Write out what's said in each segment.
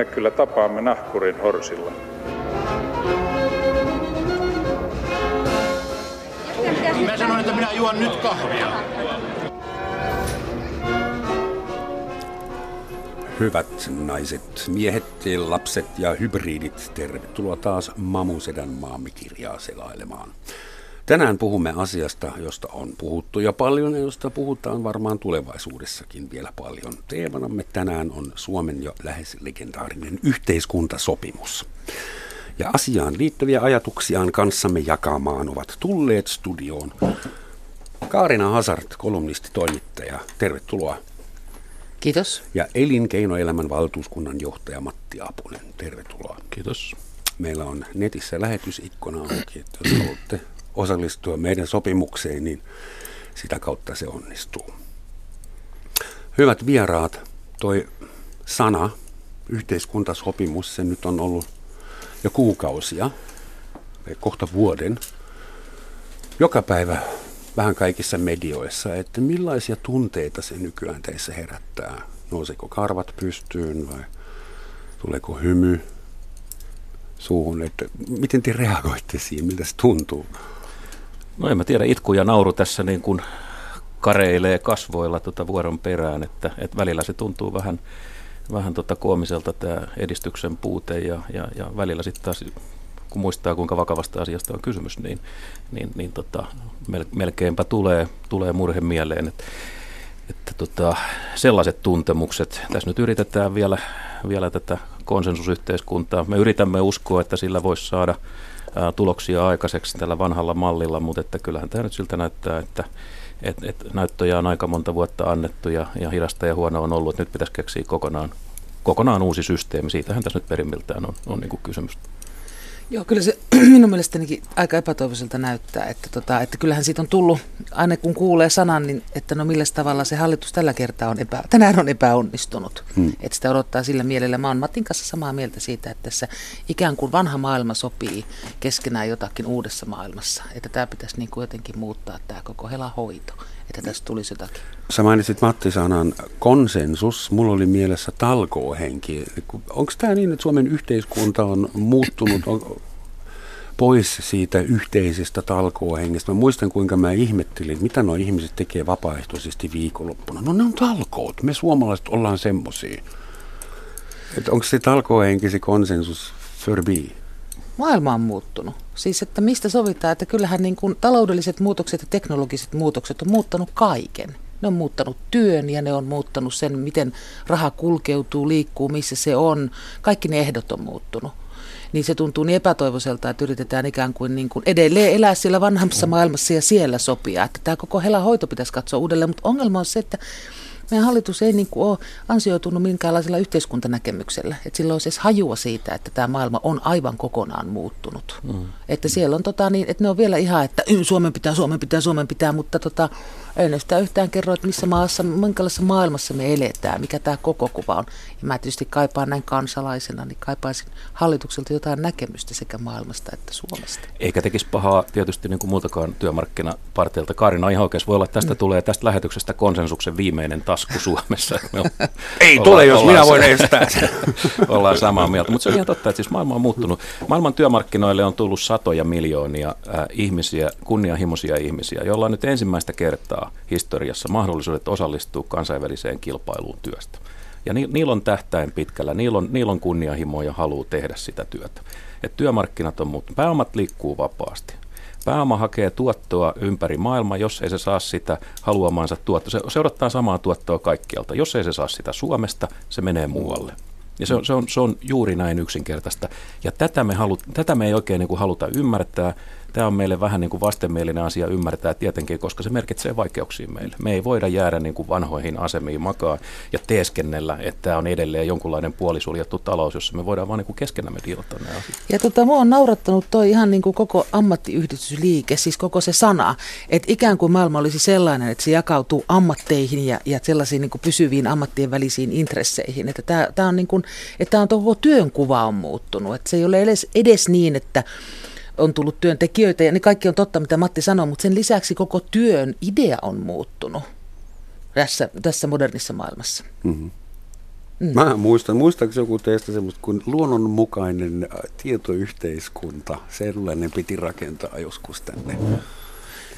me kyllä tapaamme nahkurin horsilla. Mä sanoin, että minä juon nyt kahvia. Hyvät naiset, miehet, lapset ja hybridit, tervetuloa taas Mamusedän maamikirjaa selailemaan. Tänään puhumme asiasta, josta on puhuttu jo paljon ja josta puhutaan varmaan tulevaisuudessakin vielä paljon. Teemanamme tänään on Suomen jo lähes legendaarinen yhteiskuntasopimus. Ja asiaan liittyviä ajatuksiaan kanssamme jakamaan ovat tulleet studioon Kaarina Hazard, kolumnisti, toimittaja. Tervetuloa. Kiitos. Ja Elinkeinoelämän valtuuskunnan johtaja Matti Apunen. Tervetuloa. Kiitos. Meillä on netissä lähetysikkuna auki, että jos haluatte osallistua meidän sopimukseen, niin sitä kautta se onnistuu. Hyvät vieraat, toi sana, yhteiskuntasopimus, se nyt on ollut jo kuukausia, kohta vuoden, joka päivä vähän kaikissa medioissa, että millaisia tunteita se nykyään teissä herättää. Nouseeko karvat pystyyn vai tuleeko hymy suuhun, että miten te reagoitte siihen, miltä se tuntuu? No en mä tiedä, itku ja nauru tässä niin kuin kareilee kasvoilla tuota vuoron perään, että, että välillä se tuntuu vähän, vähän tota koomiselta tämä edistyksen puute ja, ja, ja välillä sitten taas kun muistaa kuinka vakavasta asiasta on kysymys, niin, niin, niin tota, melkeinpä tulee, tulee murhe mieleen, että, että tota, sellaiset tuntemukset, tässä nyt yritetään vielä, vielä tätä konsensusyhteiskuntaa, me yritämme uskoa, että sillä voisi saada tuloksia aikaiseksi tällä vanhalla mallilla, mutta että kyllähän tämä nyt siltä näyttää, että et, et näyttöjä on aika monta vuotta annettu ja, ja hidasta ja huono on ollut, että nyt pitäisi keksiä kokonaan, kokonaan uusi systeemi. Siitähän tässä nyt perimmiltään on, on niin kuin kysymys. Joo, kyllä se minun mielestäni aika epätoivoiselta näyttää, että, tota, että kyllähän siitä on tullut, aina kun kuulee sanan, niin että no millä tavalla se hallitus tällä kertaa on epä, tänään on epäonnistunut. Hmm. Että sitä odottaa sillä mielellä. Mä oon Matin kanssa samaa mieltä siitä, että tässä ikään kuin vanha maailma sopii keskenään jotakin uudessa maailmassa. Että tämä pitäisi niin kuin jotenkin muuttaa tämä koko hela hoito että tästä tulisi jotakin. Sä mainitsit Matti sanan konsensus. Mulla oli mielessä talkoohenki. Onko tämä niin, että Suomen yhteiskunta on muuttunut pois siitä yhteisestä talkoohengestä? Mä muistan, kuinka mä ihmettelin, mitä nuo ihmiset tekee vapaaehtoisesti viikonloppuna. No ne on talkoot. Me suomalaiset ollaan semmosia. Onko se talkoohenki se konsensus förbi? Maailma on muuttunut. Siis, että mistä sovitaan, että kyllähän niin kuin taloudelliset muutokset ja teknologiset muutokset on muuttanut kaiken. Ne on muuttanut työn ja ne on muuttanut sen, miten raha kulkeutuu, liikkuu, missä se on. Kaikki ne ehdot on muuttunut. Niin se tuntuu niin epätoivoiselta, että yritetään ikään kuin, niin kuin edelleen elää siellä vanhassa maailmassa ja siellä sopia. Että tämä koko hela hoito pitäisi katsoa uudelleen, mutta ongelma on se, että meidän hallitus ei niin kuin ole ansioitunut minkäänlaisella yhteiskuntanäkemyksellä. Että sillä olisi edes hajua siitä, että tämä maailma on aivan kokonaan muuttunut. Mm. Että siellä on tota niin, että ne on vielä ihan, että Suomen pitää, Suomen pitää, Suomen pitää, mutta tota, ei ne sitä yhtään kerro, että missä maassa, minkälaisessa maailmassa me eletään, mikä tämä koko kuva on. Ja mä tietysti kaipaan näin kansalaisena, niin kaipaisin hallitukselta jotain näkemystä sekä maailmasta että Suomesta. Eikä tekisi pahaa tietysti niin kuin muutakaan työmarkkinaparteilta. Karina ihan oikein voi olla, että tästä mm. tulee tästä lähetyksestä konsensuksen viimeinen tasku Suomessa. ei tule, jos minä voin estää sen. ollaan samaa mieltä, mutta se on ihan totta, että siis maailma on muuttunut. Maailman työmarkkinoille on tullut satoja miljoonia äh, ihmisiä, kunnianhimoisia ihmisiä, joilla on nyt ensimmäistä kertaa historiassa mahdollisuudet osallistua kansainväliseen kilpailuun työstä. Ja ni, niillä on tähtäin pitkällä, niillä on, niillä on kunnianhimo ja halu tehdä sitä työtä. Et työmarkkinat on muuttunut, pääomat liikkuu vapaasti. Pääoma hakee tuottoa ympäri maailmaa, jos ei se saa sitä haluamansa tuottoa. Se, se odottaa samaa tuottoa kaikkialta. Jos ei se saa sitä Suomesta, se menee muualle. Ja se on, se on, se on juuri näin yksinkertaista. Ja tätä me, halu, tätä me ei oikein niin kuin haluta ymmärtää tämä on meille vähän niin kuin vastenmielinen asia ymmärtää tietenkin, koska se merkitsee vaikeuksia meille. Me ei voida jäädä niin kuin vanhoihin asemiin makaa ja teeskennellä, että tämä on edelleen jonkunlainen puolisuljettu talous, jossa me voidaan vaan niin kuin keskenämme diilata nämä asiat. Ja tota, mua on naurattanut toi ihan niin kuin koko ammattiyhdistysliike, siis koko se sana, että ikään kuin maailma olisi sellainen, että se jakautuu ammatteihin ja, ja sellaisiin niin kuin pysyviin ammattien välisiin intresseihin. Että tämä, tämä on niin kuin, että tämä on koko työnkuva on muuttunut, että se ei ole edes, edes niin, että on tullut työntekijöitä ja ne kaikki on totta, mitä Matti sanoi, mutta sen lisäksi koko työn idea on muuttunut tässä, tässä modernissa maailmassa. Mm-hmm. Mm. Mä muistan, muistaako joku teistä semmoista kuin luonnonmukainen tietoyhteiskunta, sellainen piti rakentaa joskus tänne.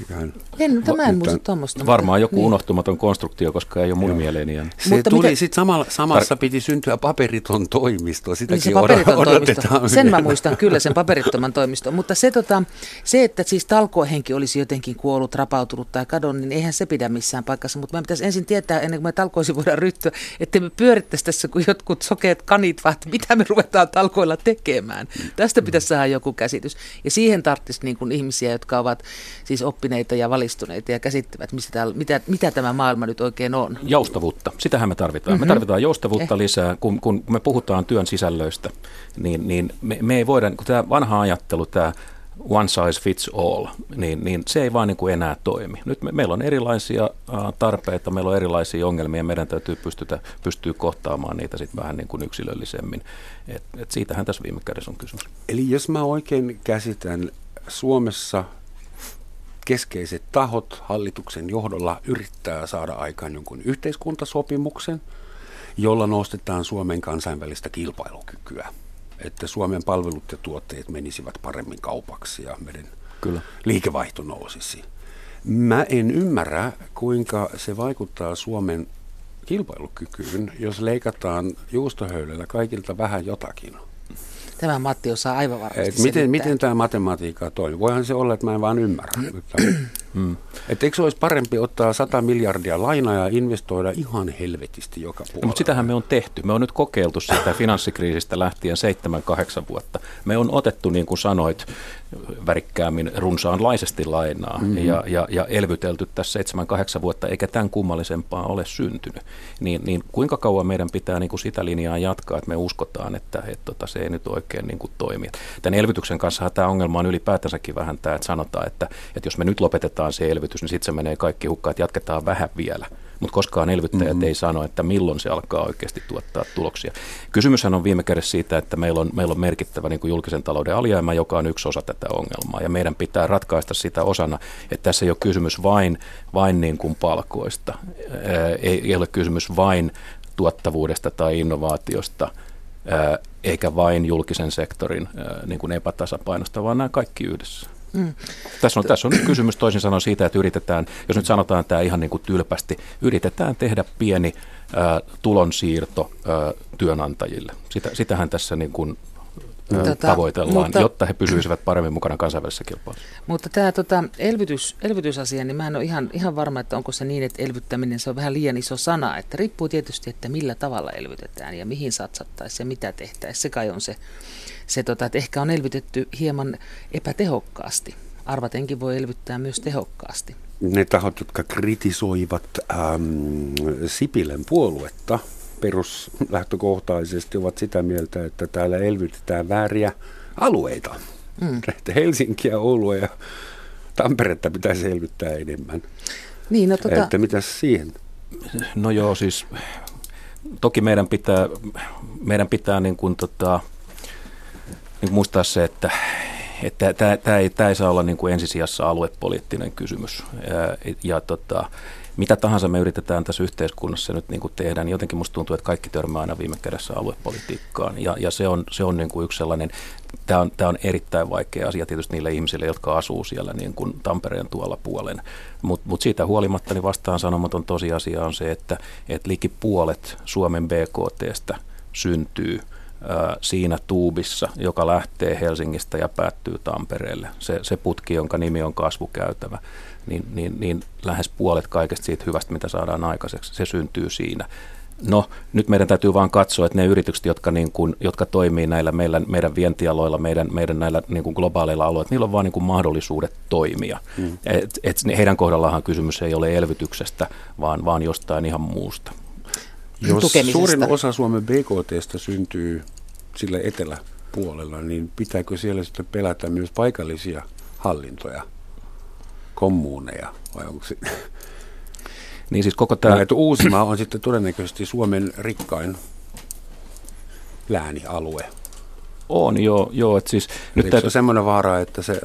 Mm. En, tämä en muista tuommoista. Varmaan joku niin. unohtumaton konstruktio, koska ei ole mun mieleeni. Se mutta tuli, mitä... sitten samalla, samassa Tar... piti syntyä paperiton toimisto, sitäkin niin se paperiton toimisto. Sen mä muistan kyllä, sen paperittoman toimiston. Mutta se, tota, se, että siis talkohenki olisi jotenkin kuollut, rapautunut tai kadonnut, niin eihän se pidä missään paikassa. Mutta meidän pitäisi ensin tietää, ennen kuin me talkoisi voidaan ryhtyä, että me pyörittäisi tässä kuin jotkut sokeet kanit, vaan että mitä me ruvetaan talkoilla tekemään. Tästä pitäisi saada joku käsitys. Ja siihen tarvitsisi niin kuin ihmisiä, jotka ovat siis oppineet oppineita ja valistuneita ja käsittävät, mistä täällä, mitä, mitä tämä maailma nyt oikein on. Joustavuutta, sitähän me tarvitaan. Mm-hmm. Me tarvitaan joustavuutta eh. lisää, kun, kun me puhutaan työn sisällöistä, niin, niin me, me ei voida, kun tämä vanha ajattelu, tämä one size fits all, niin, niin se ei vaan niin kuin enää toimi. Nyt me, meillä on erilaisia tarpeita, meillä on erilaisia ongelmia, meidän täytyy pystytä, pystyä kohtaamaan niitä sitten vähän niin kuin yksilöllisemmin. Et, et siitähän tässä viime kädessä on kysymys. Eli jos mä oikein käsitän, Suomessa keskeiset tahot hallituksen johdolla yrittää saada aikaan jonkun yhteiskuntasopimuksen, jolla nostetaan Suomen kansainvälistä kilpailukykyä, että Suomen palvelut ja tuotteet menisivät paremmin kaupaksi ja meidän Kyllä. liikevaihto nousisi. Mä en ymmärrä, kuinka se vaikuttaa Suomen kilpailukykyyn, jos leikataan juustohöylällä kaikilta vähän jotakin. Tämä Matti osaa aivan varmasti miten, miten tämä matematiikka toimii? Voihan se olla, että mä en vaan ymmärrä. Mutta, mm. et eikö se olisi parempi ottaa 100 miljardia lainaa ja investoida ihan helvetisti joka puolella? No, mutta sitähän me on tehty. Me on nyt kokeiltu sitä finanssikriisistä lähtien 7-8 vuotta. Me on otettu, niin kuin sanoit, värikkäämmin runsaanlaisesti lainaa mm-hmm. ja, ja, ja elvytelty tässä 7-8 vuotta, eikä tämän kummallisempaa ole syntynyt. Niin, niin kuinka kauan meidän pitää niin kuin sitä linjaa jatkaa, että me uskotaan, että, että, että tota, se ei nyt oikein niin kuin toimi. Tämän elvytyksen kanssa tämä ongelma on ylipäätänsäkin vähän tämä, että sanotaan, että, että jos me nyt lopetetaan se elvytys, niin sitten se menee kaikki hukkaan, että jatketaan vähän vielä mutta koskaan elvyttäjät mm-hmm. ei sano, että milloin se alkaa oikeasti tuottaa tuloksia. Kysymyshän on viime kädessä siitä, että meillä on, meillä on merkittävä niin kuin julkisen talouden alijäämä, joka on yksi osa tätä ongelmaa, ja meidän pitää ratkaista sitä osana, että tässä ei ole kysymys vain, vain niin kuin palkoista, ei, ei ole kysymys vain tuottavuudesta tai innovaatiosta, eikä vain julkisen sektorin niin kuin epätasapainosta, vaan nämä kaikki yhdessä. Mm. Tässä, on, tässä on nyt kysymys toisin sanoen siitä, että yritetään, jos nyt sanotaan tämä ihan niin kuin tylpästi, yritetään tehdä pieni ä, tulonsiirto ä, työnantajille. Sitä, sitähän tässä niin kuin tota, tavoitellaan, mutta, jotta he pysyisivät paremmin mukana kansainvälisessä kilpailussa. Mutta tämä tota, elvytys, elvytysasia, niin mä en ole ihan, ihan varma, että onko se niin, että elvyttäminen se on vähän liian iso sana. Että riippuu tietysti, että millä tavalla elvytetään ja mihin satsattaisiin ja mitä tehtäisiin. Se kai on se, se tota, että ehkä on elvytetty hieman epätehokkaasti. Arvatenkin voi elvyttää myös tehokkaasti. Ne tahot, jotka kritisoivat ähm, Sipilän puoluetta, peruslähtökohtaisesti ovat sitä mieltä, että täällä elvytetään vääriä alueita. Mm. Että Helsinkiä, Oulua ja Tamperetta pitäisi elvyttää enemmän. Niin, no, tota... Että mitäs siihen? No joo, siis toki meidän pitää, meidän pitää niin kuin tota, niin muistaa se, että että tämä ei, ei saa olla niin kuin ensisijassa aluepoliittinen kysymys. Ja, ja tota, mitä tahansa me yritetään tässä yhteiskunnassa nyt niin kuin tehdä, niin jotenkin musta tuntuu, että kaikki törmää aina viime kädessä aluepolitiikkaan. Ja, ja se on, se on niin kuin yksi sellainen, tämä on, tämä on erittäin vaikea asia tietysti niille ihmisille, jotka asuu siellä niin kuin Tampereen tuolla puolen. Mutta mut siitä huolimatta niin vastaan sanomaton tosiasia on se, että, että liki puolet Suomen BKTstä syntyy – siinä tuubissa, joka lähtee Helsingistä ja päättyy Tampereelle. Se, se putki, jonka nimi on kasvukäytävä, niin, niin, niin lähes puolet kaikesta siitä hyvästä, mitä saadaan aikaiseksi, se syntyy siinä. No, nyt meidän täytyy vaan katsoa, että ne yritykset, jotka, niin kuin, jotka toimii näillä meidän, meidän vientialoilla, meidän, meidän näillä niin kuin globaaleilla alueilla, niillä on vaan niin kuin mahdollisuudet toimia. Mm. Et, et heidän kohdallaanhan kysymys ei ole elvytyksestä, vaan, vaan jostain ihan muusta. Jos suurin osa Suomen BKTstä syntyy sillä eteläpuolella, niin pitääkö siellä sitten pelätä myös paikallisia hallintoja, kommuuneja vai onko se... Niin siis koko tämä... Uusimaa on sitten todennäköisesti Suomen rikkain läänialue. On, joo. joo että siis nyt täytyy... se on semmoinen vaara, että se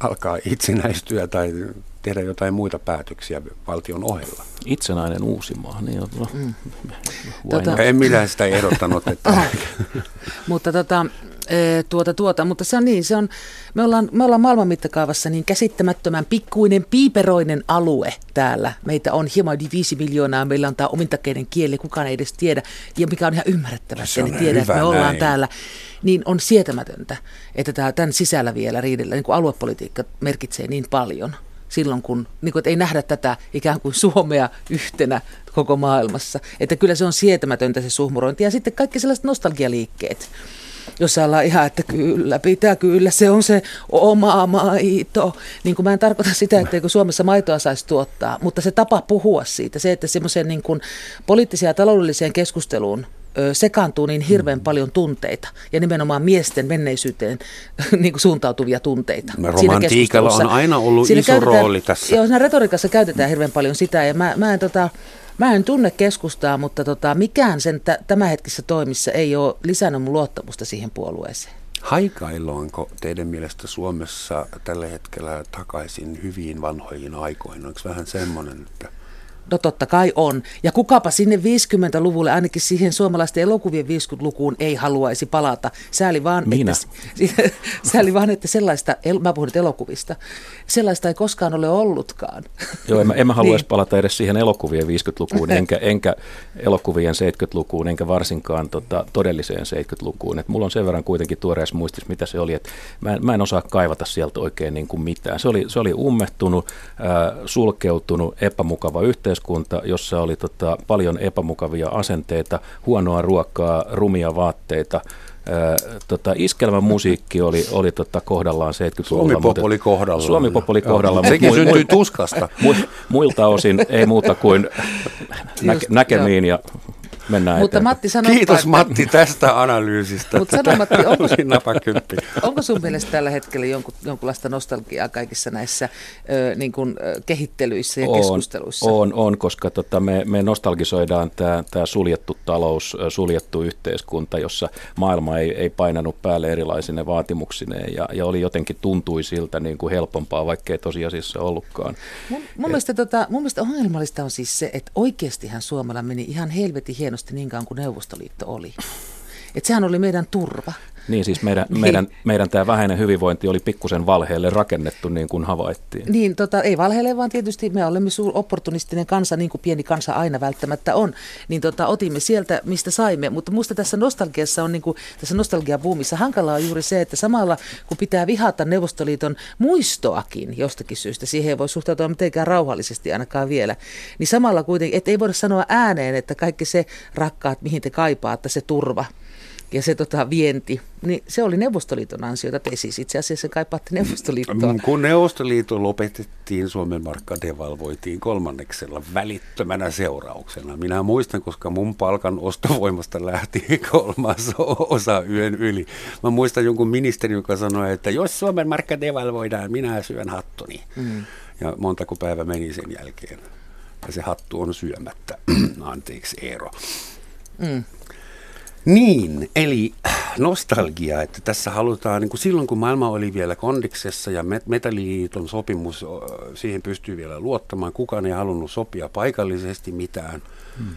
alkaa itsenäistyä tai tehdä jotain muita päätöksiä valtion ohella. Itsenäinen Uusimaa, niin on. No, mm. tota, en minä sitä ehdottanut. Että... mutta tota, e, tuota, tuota, mutta se on niin, se on, me ollaan, me ollaan maailman mittakaavassa niin käsittämättömän pikkuinen piiperoinen alue täällä. Meitä on hieman yli viisi miljoonaa, meillä on tämä omintakeinen kieli, kukaan ei edes tiedä, ja mikä on ihan ymmärrettävää, että ne tiedä, että me ollaan näin. täällä niin on sietämätöntä, että tämä, tämän sisällä vielä riidellä, niin kuin aluepolitiikka merkitsee niin paljon silloin, kun, niin kuin, että ei nähdä tätä ikään kuin Suomea yhtenä koko maailmassa. Että kyllä se on sietämätöntä se suhmurointi. Ja sitten kaikki sellaiset nostalgialiikkeet, jossa ollaan ihan, että kyllä, pitää kyllä, se on se oma maito. Niin kuin mä en tarkoita sitä, että kun Suomessa maitoa saisi tuottaa, mutta se tapa puhua siitä, se, että semmoiseen niin kuin poliittiseen ja taloudelliseen keskusteluun sekaantuu niin hirveän mm. paljon tunteita ja nimenomaan miesten menneisyyteen niin kuin suuntautuvia tunteita. Romantiikalla on aina ollut siinä iso rooli tässä. Joo, siinä retoriikassa käytetään hirveän paljon sitä ja mä, mä en tota, Mä en tunne keskustaa, mutta tota, mikään sen t- tämänhetkisessä toimissa ei ole lisännyt mun luottamusta siihen puolueeseen. Haikaillaanko teidän mielestä Suomessa tällä hetkellä takaisin hyviin vanhoihin aikoihin? Onko vähän semmoinen, että No totta kai on. Ja kukapa sinne 50-luvulle, ainakin siihen suomalaisten elokuvien 50-lukuun ei haluaisi palata. Sääli vaan, Minä. Että, sääli vaan, että sellaista, mä puhun nyt elokuvista, sellaista ei koskaan ole ollutkaan. Joo, en mä, en mä haluaisi niin. palata edes siihen elokuvien 50-lukuun, enkä, enkä elokuvien 70-lukuun, enkä varsinkaan tota, todelliseen 70-lukuun. Et mulla on sen verran kuitenkin tuoreessa muistis, mitä se oli, että mä, mä en osaa kaivata sieltä oikein niin kuin mitään. Se oli, se oli ummehtunut, äh, sulkeutunut, epämukava yhteys yhteiskunta, jossa oli tota, paljon epämukavia asenteita, huonoa ruokaa, rumia vaatteita, tota, iskelmä musiikki oli, oli tota, kohdallaan 70-luvulla. Suomi-pop oli kohdallaan. Suomi-pop oli kohdallaan. Sekin syntyi tuskasta. Muilta osin ei muuta kuin nä- näkemiin ja mennään Mutta Matti, Kiitos että... Matti tästä analyysistä. Mutta sano Matti, onko, onko sun mielestä tällä hetkellä jonkun, jonkunlaista nostalgiaa kaikissa näissä ö, niin kuin, ö, kehittelyissä ja on, keskusteluissa? On, on koska tota, me, me nostalgisoidaan tämä suljettu talous, suljettu yhteiskunta, jossa maailma ei, ei painanut päälle erilaisine vaatimuksineen ja, ja oli jotenkin tuntui siltä niin kuin helpompaa, vaikkei tosiasiassa ollutkaan. Mun, mun, Et, mielestä, tota, mun mielestä ongelmallista on siis se, että oikeastihan Suomella meni ihan helvetin hieno hienosti niin kauan kuin Neuvostoliitto oli. Että sehän oli meidän turva. Niin siis meidän, niin. meidän, meidän tämä vähäinen hyvinvointi oli pikkusen valheelle rakennettu niin kuin havaittiin. Niin, tota, ei valheelle, vaan tietysti me olemme suur opportunistinen kansa, niin kuin pieni kansa aina välttämättä on. Niin tota, otimme sieltä, mistä saimme. Mutta minusta tässä nostalgiassa on, niin kuin, tässä nostalgiabuumissa hankalaa on juuri se, että samalla kun pitää vihata Neuvostoliiton muistoakin jostakin syystä, siihen ei voi suhtautua mitenkään rauhallisesti ainakaan vielä, niin samalla kuitenkin, että ei voida sanoa ääneen, että kaikki se rakkaat, mihin te kaipaatte, se turva, ja se tota, vienti, niin se oli Neuvostoliiton ansiota. Te siis itse asiassa kaipaatte Neuvostoliittoa. Mm, kun Neuvostoliitto lopetettiin, Suomen markka devalvoitiin kolmanneksella välittömänä seurauksena. Minä muistan, koska mun palkan ostovoimasta lähti kolmas osa yön yli. Mä muistan jonkun ministerin, joka sanoi, että jos Suomen markka devalvoidaan, minä syön hattoni. Mm. Ja montako päivä meni sen jälkeen. Ja se hattu on syömättä. Anteeksi Eero. Mm. Niin, eli nostalgia, että tässä halutaan, niin kuin silloin kun maailma oli vielä kondiksessa ja metalliliiton sopimus, siihen pystyy vielä luottamaan, kukaan ei halunnut sopia paikallisesti mitään. Hmm.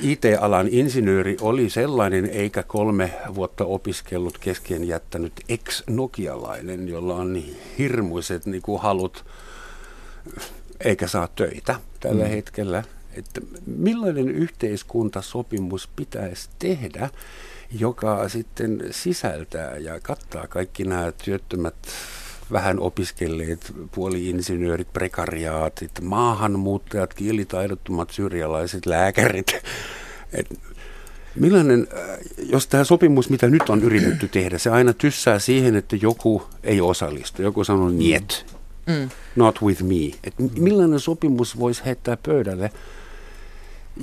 IT-alan insinööri oli sellainen, eikä kolme vuotta opiskellut kesken jättänyt ex-nokialainen, jolla on niin hirmuiset niin kuin halut, eikä saa töitä tällä hmm. hetkellä että millainen yhteiskuntasopimus pitäisi tehdä, joka sitten sisältää ja kattaa kaikki nämä työttömät vähän opiskelleet puoli-insinöörit, prekariaatit, maahanmuuttajat, kielitaidottomat syrjalaiset, lääkärit. Et millainen, äh, jos tämä sopimus, mitä nyt on yritetty tehdä, se aina tyssää siihen, että joku ei osallistu, joku sanoo niet, mm. not with me. Et millainen sopimus voisi heittää pöydälle,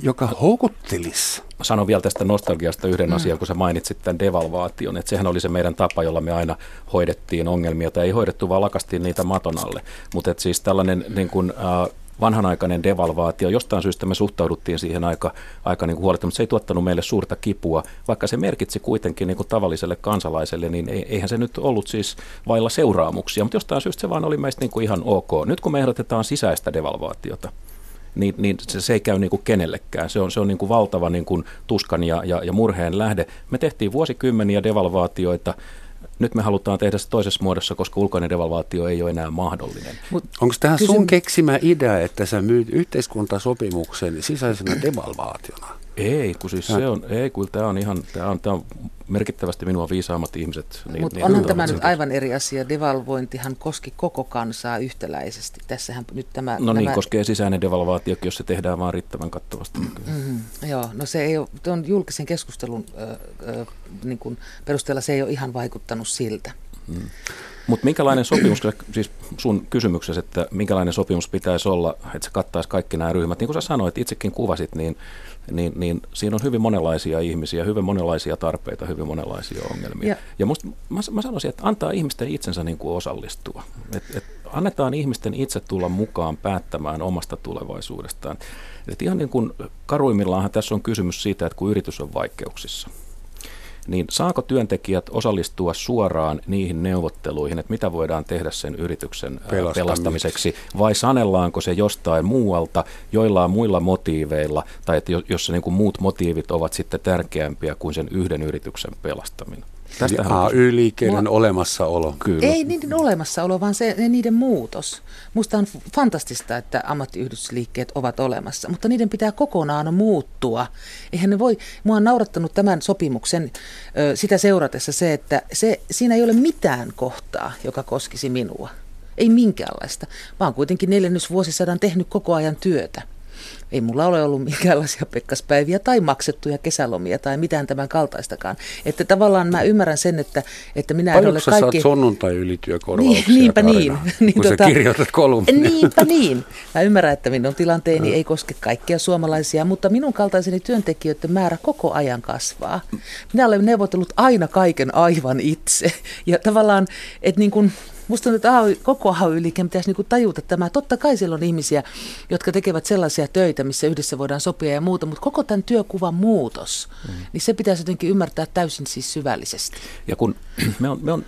joka houkuttelisi. Sanon vielä tästä nostalgiasta yhden mm. asian, kun sä mainitsit tämän devalvaation, että sehän oli se meidän tapa, jolla me aina hoidettiin ongelmia, tai ei hoidettu, vaan lakastiin niitä maton alle. Mutta siis tällainen niin kuin, äh, vanhanaikainen devalvaatio. Jostain syystä me suhtauduttiin siihen aika, aika niin kuin mutta se ei tuottanut meille suurta kipua, vaikka se merkitsi kuitenkin niin kuin tavalliselle kansalaiselle, niin eihän se nyt ollut siis vailla seuraamuksia, mutta jostain syystä se vaan oli meistä niin kuin ihan ok. Nyt kun me ehdotetaan sisäistä devalvaatiota, niin, niin se, se ei käy niin kuin kenellekään. Se on, se on niin kuin valtava niin kuin tuskan ja, ja, ja murheen lähde. Me tehtiin vuosikymmeniä devalvaatioita. Nyt me halutaan tehdä se toisessa muodossa, koska ulkoinen devalvaatio ei ole enää mahdollinen. Onko tähän kysyn... sun keksimä idea, että sä myyt yhteiskuntasopimuksen sisäisenä devalvaationa? Ei, kun siis se on, ei, kun tämä on ihan, tämä on, tämä on merkittävästi minua viisaammat ihmiset. Niin, Mutta niin onhan tämä nyt aivan eri asia. Devalvointihan koski koko kansaa yhtäläisesti. Tässähän nyt tämä... No niin, nämä... koskee sisäinen devalvaatio, jos se tehdään vaan riittävän kattavasti. Mm-hmm, joo, no se ei ole, tuon julkisen keskustelun ö, ö, niin kuin perusteella se ei ole ihan vaikuttanut siltä. Mm. Mutta minkälainen sopimus, siis sun kysymyksessä, että minkälainen sopimus pitäisi olla, että se kattaisi kaikki nämä ryhmät, niin kuin sä sanoit, itsekin kuvasit, niin niin, niin siinä on hyvin monenlaisia ihmisiä, hyvin monenlaisia tarpeita, hyvin monenlaisia ongelmia. Ja, ja musta, mä, mä sanoisin, että antaa ihmisten itsensä niin kuin osallistua. Et, et annetaan ihmisten itse tulla mukaan päättämään omasta tulevaisuudestaan. Et ihan niin kuin karuimmillaanhan tässä on kysymys siitä, että kun yritys on vaikeuksissa – niin saako työntekijät osallistua suoraan niihin neuvotteluihin, että mitä voidaan tehdä sen yrityksen pelastamiseksi, vai sanellaanko se jostain muualta joillain muilla motiiveilla, tai että jos niin kuin muut motiivit ovat sitten tärkeämpiä kuin sen yhden yrityksen pelastaminen? Tästä AY-liikkeiden Mua... olemassaolo. Kyllä. Ei niiden olemassaolo, vaan se, niiden muutos. Musta on fantastista, että ammattiyhdistysliikkeet ovat olemassa, mutta niiden pitää kokonaan muuttua. Eihän ne voi, mua on naurattanut tämän sopimuksen ö, sitä seuratessa se, että se, siinä ei ole mitään kohtaa, joka koskisi minua. Ei minkäänlaista. Mä oon kuitenkin neljännysvuosisadan tehnyt koko ajan työtä ei mulla ole ollut minkäänlaisia pekkaspäiviä tai maksettuja kesälomia tai mitään tämän kaltaistakaan. Että tavallaan mä ymmärrän sen, että, että minä Paljonko en ole kaikki... saat sunnuntai-ylityökorvauksia, niin, Niinpä niin. niin kun tota, sä kirjoitat kolumnia. Niinpä niin. Mä ymmärrän, että minun tilanteeni ei koske kaikkia suomalaisia, mutta minun kaltaiseni työntekijöiden määrä koko ajan kasvaa. Minä olen neuvotellut aina kaiken aivan itse. Ja tavallaan, että niin kuin Musta että AY, koko AY-liikkeen pitäisi niinku tajuta tämä. Totta kai siellä on ihmisiä, jotka tekevät sellaisia töitä, missä yhdessä voidaan sopia ja muuta, mutta koko tämän työkuvan muutos, mm. niin se pitäisi jotenkin ymmärtää täysin siis syvällisesti. Ja kun me on, me on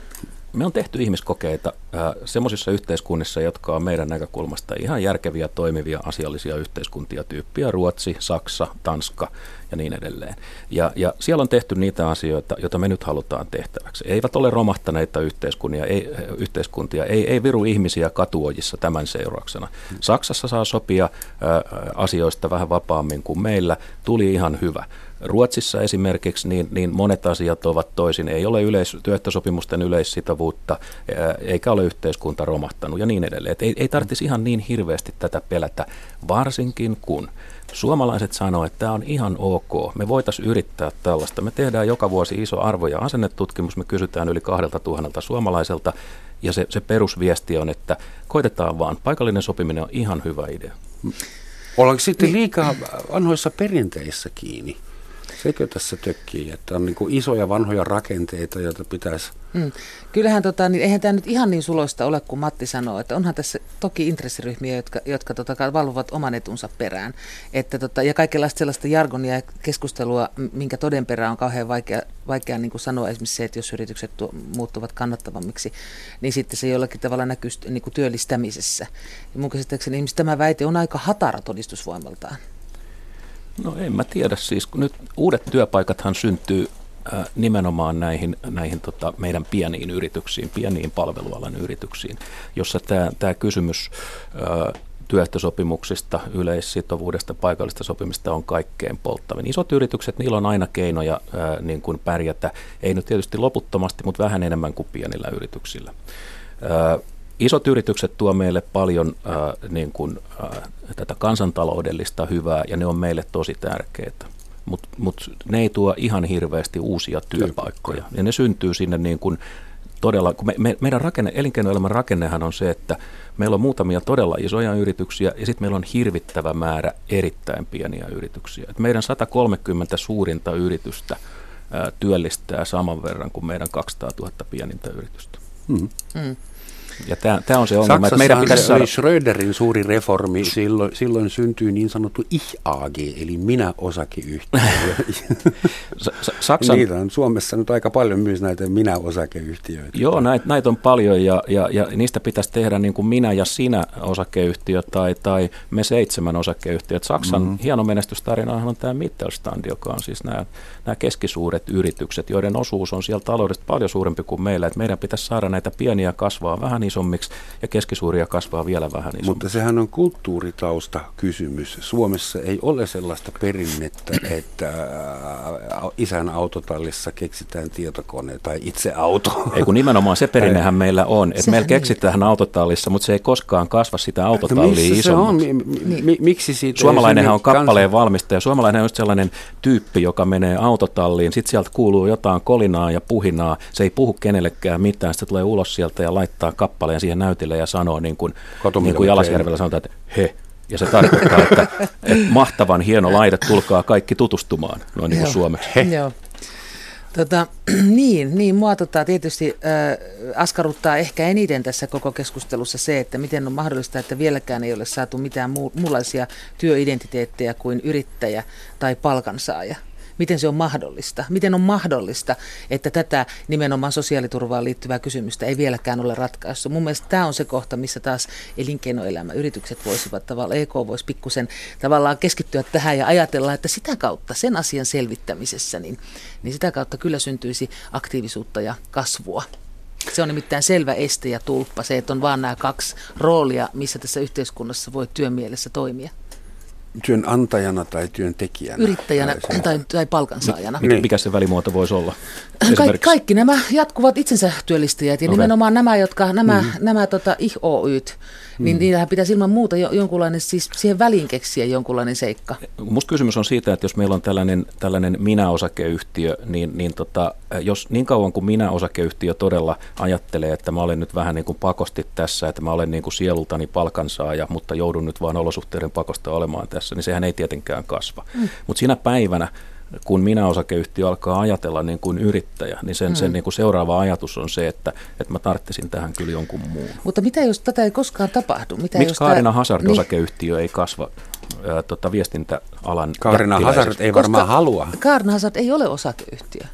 me on tehty ihmiskokeita äh, semmoisissa yhteiskunnissa, jotka on meidän näkökulmasta ihan järkeviä, toimivia, asiallisia yhteiskuntia, tyyppiä Ruotsi, Saksa, Tanska ja niin edelleen. Ja, ja siellä on tehty niitä asioita, joita me nyt halutaan tehtäväksi. Eivät ole romahtaneita yhteiskuntia, ei, yhteiskuntia, ei, ei viru ihmisiä katuojissa tämän seurauksena. Saksassa saa sopia äh, asioista vähän vapaammin kuin meillä, tuli ihan hyvä. Ruotsissa esimerkiksi niin, niin monet asiat ovat toisin. Ei ole yleis, työehtosopimusten yleissitovuutta, eikä ole yhteiskunta romahtanut ja niin edelleen. Et ei, ei tarvitsisi ihan niin hirveästi tätä pelätä, varsinkin kun Suomalaiset sanoo, että tämä on ihan ok. Me voitaisiin yrittää tällaista. Me tehdään joka vuosi iso arvo- ja asennetutkimus. Me kysytään yli kahdelta tuhannelta suomalaiselta. Ja se, se perusviesti on, että koitetaan vaan. Paikallinen sopiminen on ihan hyvä idea. Ollaanko sitten liikaa vanhoissa perinteissä kiinni? Sekö tässä tökkii, että on niin kuin isoja vanhoja rakenteita, joita pitäisi... Hmm. Kyllähän tota, niin eihän tämä nyt ihan niin suloista ole kuin Matti sanoo, että onhan tässä toki intressiryhmiä, jotka, jotka tota, valvovat oman etunsa perään. Että, tota, ja kaikenlaista sellaista jargonia ja keskustelua, minkä toden perään on kauhean vaikea, vaikea niin kuin sanoa esimerkiksi se, että jos yritykset tuo, muuttuvat kannattavammiksi, niin sitten se jollakin tavalla näkyy niin kuin työllistämisessä. Ja mun käsittääkseni tämä väite on aika hatara todistusvoimaltaan. No en mä tiedä siis, kun nyt uudet työpaikathan syntyy äh, nimenomaan näihin, näihin tota, meidän pieniin yrityksiin, pieniin palvelualan yrityksiin, jossa tämä kysymys äh, työehtosopimuksista, yleissitovuudesta, paikallista sopimista on kaikkein polttavin. Isot yritykset, niillä on aina keinoja ää, niin kuin pärjätä, ei nyt tietysti loputtomasti, mutta vähän enemmän kuin pienillä yrityksillä. Ää, Isot yritykset tuo meille paljon äh, niin kuin, äh, tätä kansantaloudellista hyvää ja ne on meille tosi tärkeitä. Mutta mut ne ei tuo ihan hirveästi uusia työpaikkoja. Ja ne syntyy sinne niin kuin todella, kun me, me, meidän rakenne, elinkeinoelämän rakennehan on se, että meillä on muutamia todella isoja yrityksiä ja sitten meillä on hirvittävä määrä erittäin pieniä yrityksiä. Et meidän 130 suurinta yritystä ää, työllistää saman verran kuin meidän 200 000 pienintä yritystä. Mm. Mm. Ja tämä on se ongelma, että meidän pitäisi saada... Schröderin suuri reformi, silloin, silloin syntyy niin sanottu Ich-AG, eli minä-osakeyhtiö. Saksan... Niitä on Suomessa nyt aika paljon myös näitä minä-osakeyhtiöitä. Joo, näitä näit on paljon ja, ja, ja niistä pitäisi tehdä niin kuin minä ja sinä osakeyhtiö tai, tai me seitsemän osakeyhtiöt. Saksan mm-hmm. hieno menestystarina on tämä Mittelstand, joka on siis nämä, nämä keskisuuret yritykset, joiden osuus on siellä taloudesta paljon suurempi kuin meillä. Et meidän pitäisi saada näitä pieniä kasvaa vähän isommiksi ja keskisuuria kasvaa vielä vähän isommiksi. Mutta sehän on kulttuuritausta kysymys. Suomessa ei ole sellaista perinnettä, että äh, isän autotallissa keksitään tietokone tai itse auto. Ei kun nimenomaan se perinnehän meillä on, että meillä keksitään niin. autotallissa, mutta se ei koskaan kasva sitä autotallia isommaksi. Se on? Mi- mi- miksi siitä Suomalainenhan on kappaleen kans... valmistaja. Suomalainen on just sellainen tyyppi, joka menee autotalliin, sitten sieltä kuuluu jotain kolinaa ja puhinaa, se ei puhu kenellekään mitään, sitten tulee ulos sieltä ja laittaa kappaleen siihen näytille ja sanoo niin kuin, niin kuin Jalasjärvellä sanotaan, että he, ja se tarkoittaa, että, että mahtavan hieno laite, tulkaa kaikki tutustumaan, noin niin kuin suomeksi. He. Joo. Tota, niin, niin, mua tota, tietysti äh, askarruttaa ehkä eniten tässä koko keskustelussa se, että miten on mahdollista, että vieläkään ei ole saatu mitään muu, muunlaisia työidentiteettejä kuin yrittäjä tai palkansaaja miten se on mahdollista. Miten on mahdollista, että tätä nimenomaan sosiaaliturvaan liittyvää kysymystä ei vieläkään ole ratkaistu. Mun mielestä tämä on se kohta, missä taas elinkeinoelämä, yritykset voisivat tavallaan, EK voisi pikkusen tavallaan keskittyä tähän ja ajatella, että sitä kautta, sen asian selvittämisessä, niin, niin sitä kautta kyllä syntyisi aktiivisuutta ja kasvua. Se on nimittäin selvä este ja tulppa, se, että on vaan nämä kaksi roolia, missä tässä yhteiskunnassa voi työmielessä toimia työnantajana tai työntekijänä? Yrittäjänä tai, tai, tai palkansaajana. Niin. Mikä se välimuoto voisi olla? Ka- kaikki nämä jatkuvat itsensä työllistäjät ja okay. nimenomaan nämä, jotka, nämä, mm-hmm. nämä tota, IHOYt, niin mm. niillähän pitäisi ilman muuta jo, jonkunlainen, siis siihen väliin keksiä jonkunlainen seikka. Musta kysymys on siitä, että jos meillä on tällainen, tällainen minä-osakeyhtiö, niin, niin tota, jos niin kauan kuin minä-osakeyhtiö todella ajattelee, että mä olen nyt vähän niin kuin pakosti tässä, että mä olen niin kuin sielultani palkansaaja, mutta joudun nyt vaan olosuhteiden pakosta olemaan tässä, niin sehän ei tietenkään kasva. Mm. Mutta siinä päivänä, kun minä osakeyhtiö alkaa ajatella niin kuin yrittäjä, niin sen, mm. sen niin kuin seuraava ajatus on se, että, että mä tarttisin tähän kyllä jonkun muun. Mutta mitä jos tätä ei koskaan tapahdu? Mitä Miksi Kaarina tämä... Hazard niin. osakeyhtiö ei kasva ää, tota, viestintäalan Kaarina Hazard ei varmaan Koska halua. Kaarina Hazard ei ole osakeyhtiö.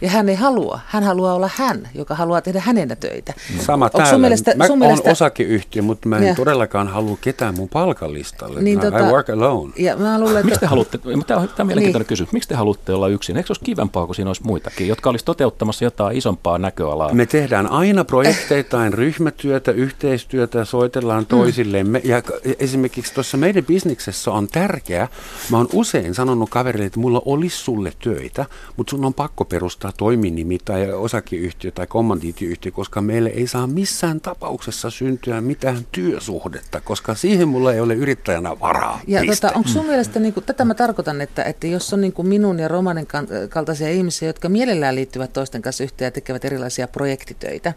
Ja hän ei halua. Hän haluaa olla hän, joka haluaa tehdä hänenä töitä. Sama Onko täällä. Mielestä, mä mielestä... osakeyhtiö, mutta mä en ja. todellakaan halua ketään mun palkalistalle. Niin, tota, I work alone. Ja mä luulen, että... Miksi te haluatte, tämä on, tämä on mielenkiintoinen niin. kysymys, miksi te haluatte olla yksin? Eikö se olisi kivempaa, kun siinä olisi muitakin, jotka olisi toteuttamassa jotain isompaa näköalaa? Me tehdään aina projekteittain ryhmätyötä, yhteistyötä, soitellaan mm. toisillemme. Ja esimerkiksi tuossa meidän bisneksessä on tärkeää, mä oon usein sanonut kaverille, että mulla olisi sulle töitä, mutta sun on pakko perustaa toiminimi tai osakeyhtiö tai kommandiittiyhtiö, koska meille ei saa missään tapauksessa syntyä mitään työsuhdetta, koska siihen mulla ei ole yrittäjänä varaa. Ja tota, onko sun mielestä, niin kuin, tätä mä tarkoitan, että, että jos on niin kuin minun ja Romanen kaltaisia ihmisiä, jotka mielellään liittyvät toisten kanssa yhteen ja tekevät erilaisia projektitöitä,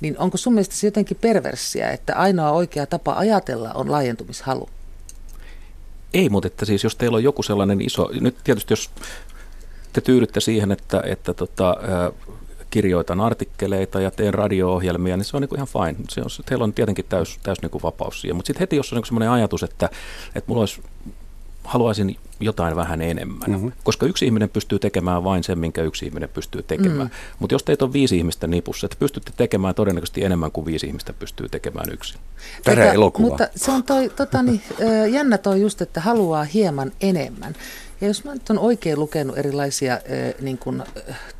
niin onko sun mielestä se jotenkin perversiä, että ainoa oikea tapa ajatella on laajentumishalu? Ei, mutta että siis jos teillä on joku sellainen iso, nyt tietysti jos te tyydytte siihen, että, että tota, kirjoitan artikkeleita ja teen radio-ohjelmia, niin se on niin kuin ihan fine. Se on, teillä on tietenkin täys, täys niin kuin vapaus siihen. Mutta sitten heti, jos on niin sellainen ajatus, että, että mulla olisi haluaisin jotain vähän enemmän, mm-hmm. koska yksi ihminen pystyy tekemään vain sen, minkä yksi ihminen pystyy tekemään. Mm. Mutta jos teitä on viisi ihmistä nipussa, että pystytte tekemään todennäköisesti enemmän kuin viisi ihmistä pystyy tekemään yksin. Tätä elokuva. Mutta se on toi, tota, niin, jännä toi just, että haluaa hieman enemmän. Ja jos mä nyt olen oikein lukenut erilaisia niin kuin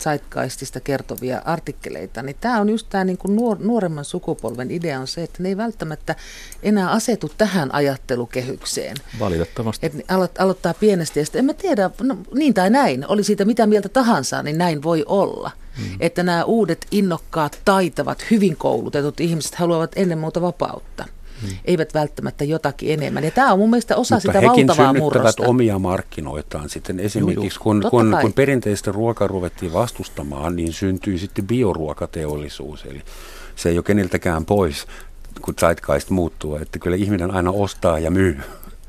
zeitgeistista kertovia artikkeleita, niin tämä on just tämä niin kuin nuor, nuoremman sukupolven idea on se, että ne ei välttämättä enää asetu tähän ajattelukehykseen. Valitettavasti. Että alo, aloittaa pienestä ja sitten, en mä tiedä, no, niin tai näin, oli siitä mitä mieltä tahansa, niin näin voi olla. Hmm. Että nämä uudet, innokkaat, taitavat, hyvin koulutetut ihmiset haluavat ennen muuta vapautta hmm. eivät välttämättä jotakin enemmän. Ja tämä on mun mielestä osa Mutta sitä valtavaa murrosta. omia markkinoitaan sitten. Esimerkiksi kun, kun, kun perinteistä ruokaa ruvettiin vastustamaan, niin syntyi sitten bioruokateollisuus. Eli se ei ole keneltäkään pois, kun zeitgeist muuttuu. Että kyllä ihminen aina ostaa ja myy.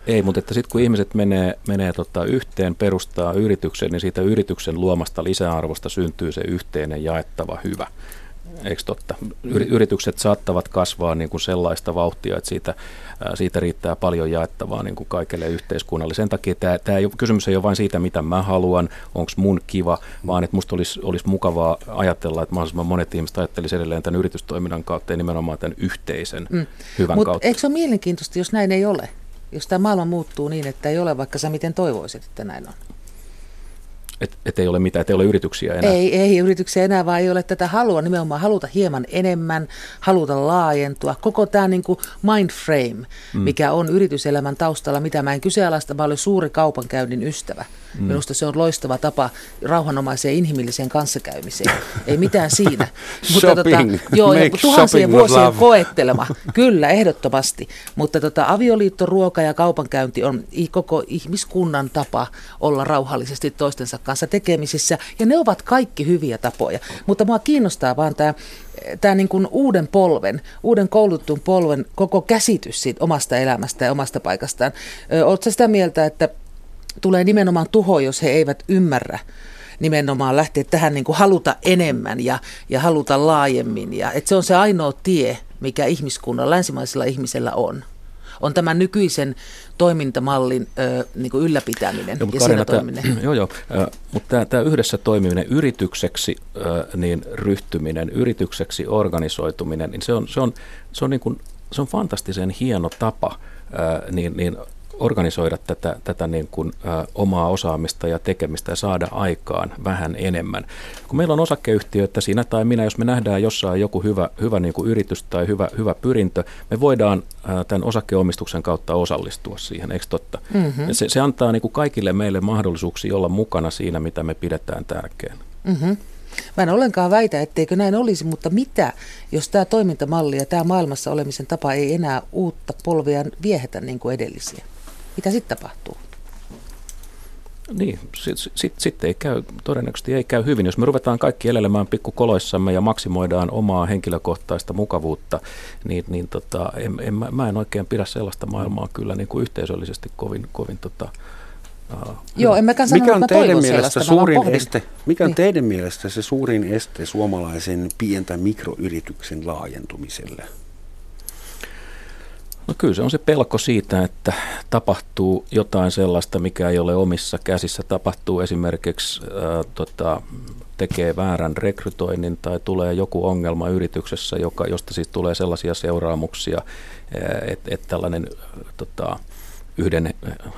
Ei, mutta että sitten kun ihmiset menee, menee tota yhteen, perustaa yrityksen, niin siitä yrityksen luomasta lisäarvosta syntyy se yhteinen jaettava hyvä Eikö totta? Yritykset saattavat kasvaa niin kuin sellaista vauhtia, että siitä, siitä riittää paljon jaettavaa niin kuin kaikille yhteiskunnalle. Sen takia tämä, tämä ei, kysymys ei ole vain siitä, mitä mä haluan, onko mun kiva, vaan että musta olisi, olisi mukavaa ajatella, että mahdollisimman monet ihmiset ajattelisivat edelleen tämän yritystoiminnan kautta ja nimenomaan tämän yhteisen mm. hyvän Mut kautta. eikö se ole mielenkiintoista, jos näin ei ole? Jos tämä maailma muuttuu niin, että ei ole, vaikka sä miten toivoisit, että näin on? Että et ei ole mitään, että ei ole yrityksiä enää. Ei, ei yrityksiä enää, vaan ei ole tätä halua, nimenomaan haluta hieman enemmän, haluta laajentua. Koko tämä niin kuin mind frame, mm. mikä on yrityselämän taustalla, mitä mä en kyseenalaista, mä olen suuri kaupankäynnin ystävä. Mm. Minusta se on loistava tapa rauhanomaiseen inhimilliseen kanssakäymiseen. Ei mitään siinä. Mutta tota, joo, ja tuhansien vuosien koettelema. Kyllä, ehdottomasti. Mutta tota, avioliitto, ruoka ja kaupankäynti on koko ihmiskunnan tapa olla rauhallisesti toistensa kanssa tekemisissä. Ja ne ovat kaikki hyviä tapoja. Mutta mua kiinnostaa vaan tämä tämä niin kuin uuden polven, uuden kouluttun polven koko käsitys siitä omasta elämästä ja omasta paikastaan. Oletko sitä mieltä, että tulee nimenomaan tuho, jos he eivät ymmärrä nimenomaan lähteä tähän niin kuin haluta enemmän ja, ja haluta laajemmin. Ja, että se on se ainoa tie, mikä ihmiskunnan, länsimaisella ihmisellä on. On tämän nykyisen toimintamallin ö, niin kuin ylläpitäminen joo, ja Karina, toimiminen. Tämä, joo, joo, mutta tämä, tämä yhdessä toimiminen, yritykseksi ö, niin ryhtyminen, yritykseksi organisoituminen, niin se on, se on, se on, niin kuin, se on fantastisen hieno tapa ö, niin, niin organisoida tätä, tätä niin kuin, ä, omaa osaamista ja tekemistä ja saada aikaan vähän enemmän. Kun meillä on osakeyhtiö, että sinä tai minä, jos me nähdään jossain joku hyvä, hyvä niin kuin yritys tai hyvä, hyvä pyrintö, me voidaan ä, tämän osakeomistuksen kautta osallistua siihen, eikö totta? Mm-hmm. Se, se antaa niin kuin kaikille meille mahdollisuuksia olla mukana siinä, mitä me pidetään tärkeänä. Mm-hmm. Mä en ollenkaan väitä, etteikö näin olisi, mutta mitä, jos tämä toimintamalli ja tämä maailmassa olemisen tapa ei enää uutta polvia viehätä niin kuin edellisiä? Mitä sitten tapahtuu? Niin, sitten sit, sit ei käy, todennäköisesti ei käy hyvin. Jos me ruvetaan kaikki elelemään pikkukoloissamme ja maksimoidaan omaa henkilökohtaista mukavuutta, niin, niin tota, en, en, mä en oikein pidä sellaista maailmaa kyllä niin kuin yhteisöllisesti kovin, kovin tota, Uh, Joo, en mäkään sano, mikä on teidän mielestä suurin este, mikä on niin. teidän mielestä se suurin este suomalaisen pientä mikroyrityksen laajentumiselle? No kyllä se on se pelko siitä, että tapahtuu jotain sellaista, mikä ei ole omissa käsissä. Tapahtuu esimerkiksi, ää, tota, tekee väärän rekrytoinnin tai tulee joku ongelma yrityksessä, joka, josta siis tulee sellaisia seuraamuksia, että et tällainen tota, yhden,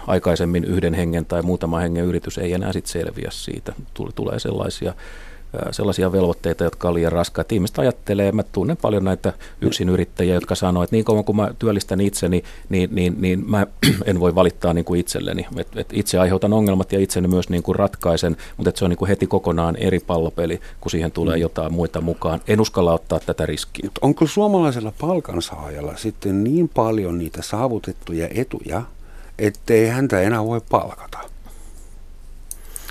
aikaisemmin yhden hengen tai muutama hengen yritys ei enää sit selviä siitä. Tulee sellaisia sellaisia velvoitteita, jotka on liian raskaat. Ihmiset ajattelee, mä tunnen paljon näitä yksinyrittäjiä, jotka sanoo, että niin kauan kuin mä työllistän itseni, niin, niin, niin mä en voi valittaa niin kuin itselleni. Et, et itse aiheutan ongelmat ja itseni myös niin kuin ratkaisen, mutta et se on niin kuin heti kokonaan eri pallopeli, kun siihen tulee mm. jotain muita mukaan. En uskalla ottaa tätä riskiä. Onko suomalaisella palkansaajalla sitten niin paljon niitä saavutettuja etuja, ettei häntä enää voi palkata?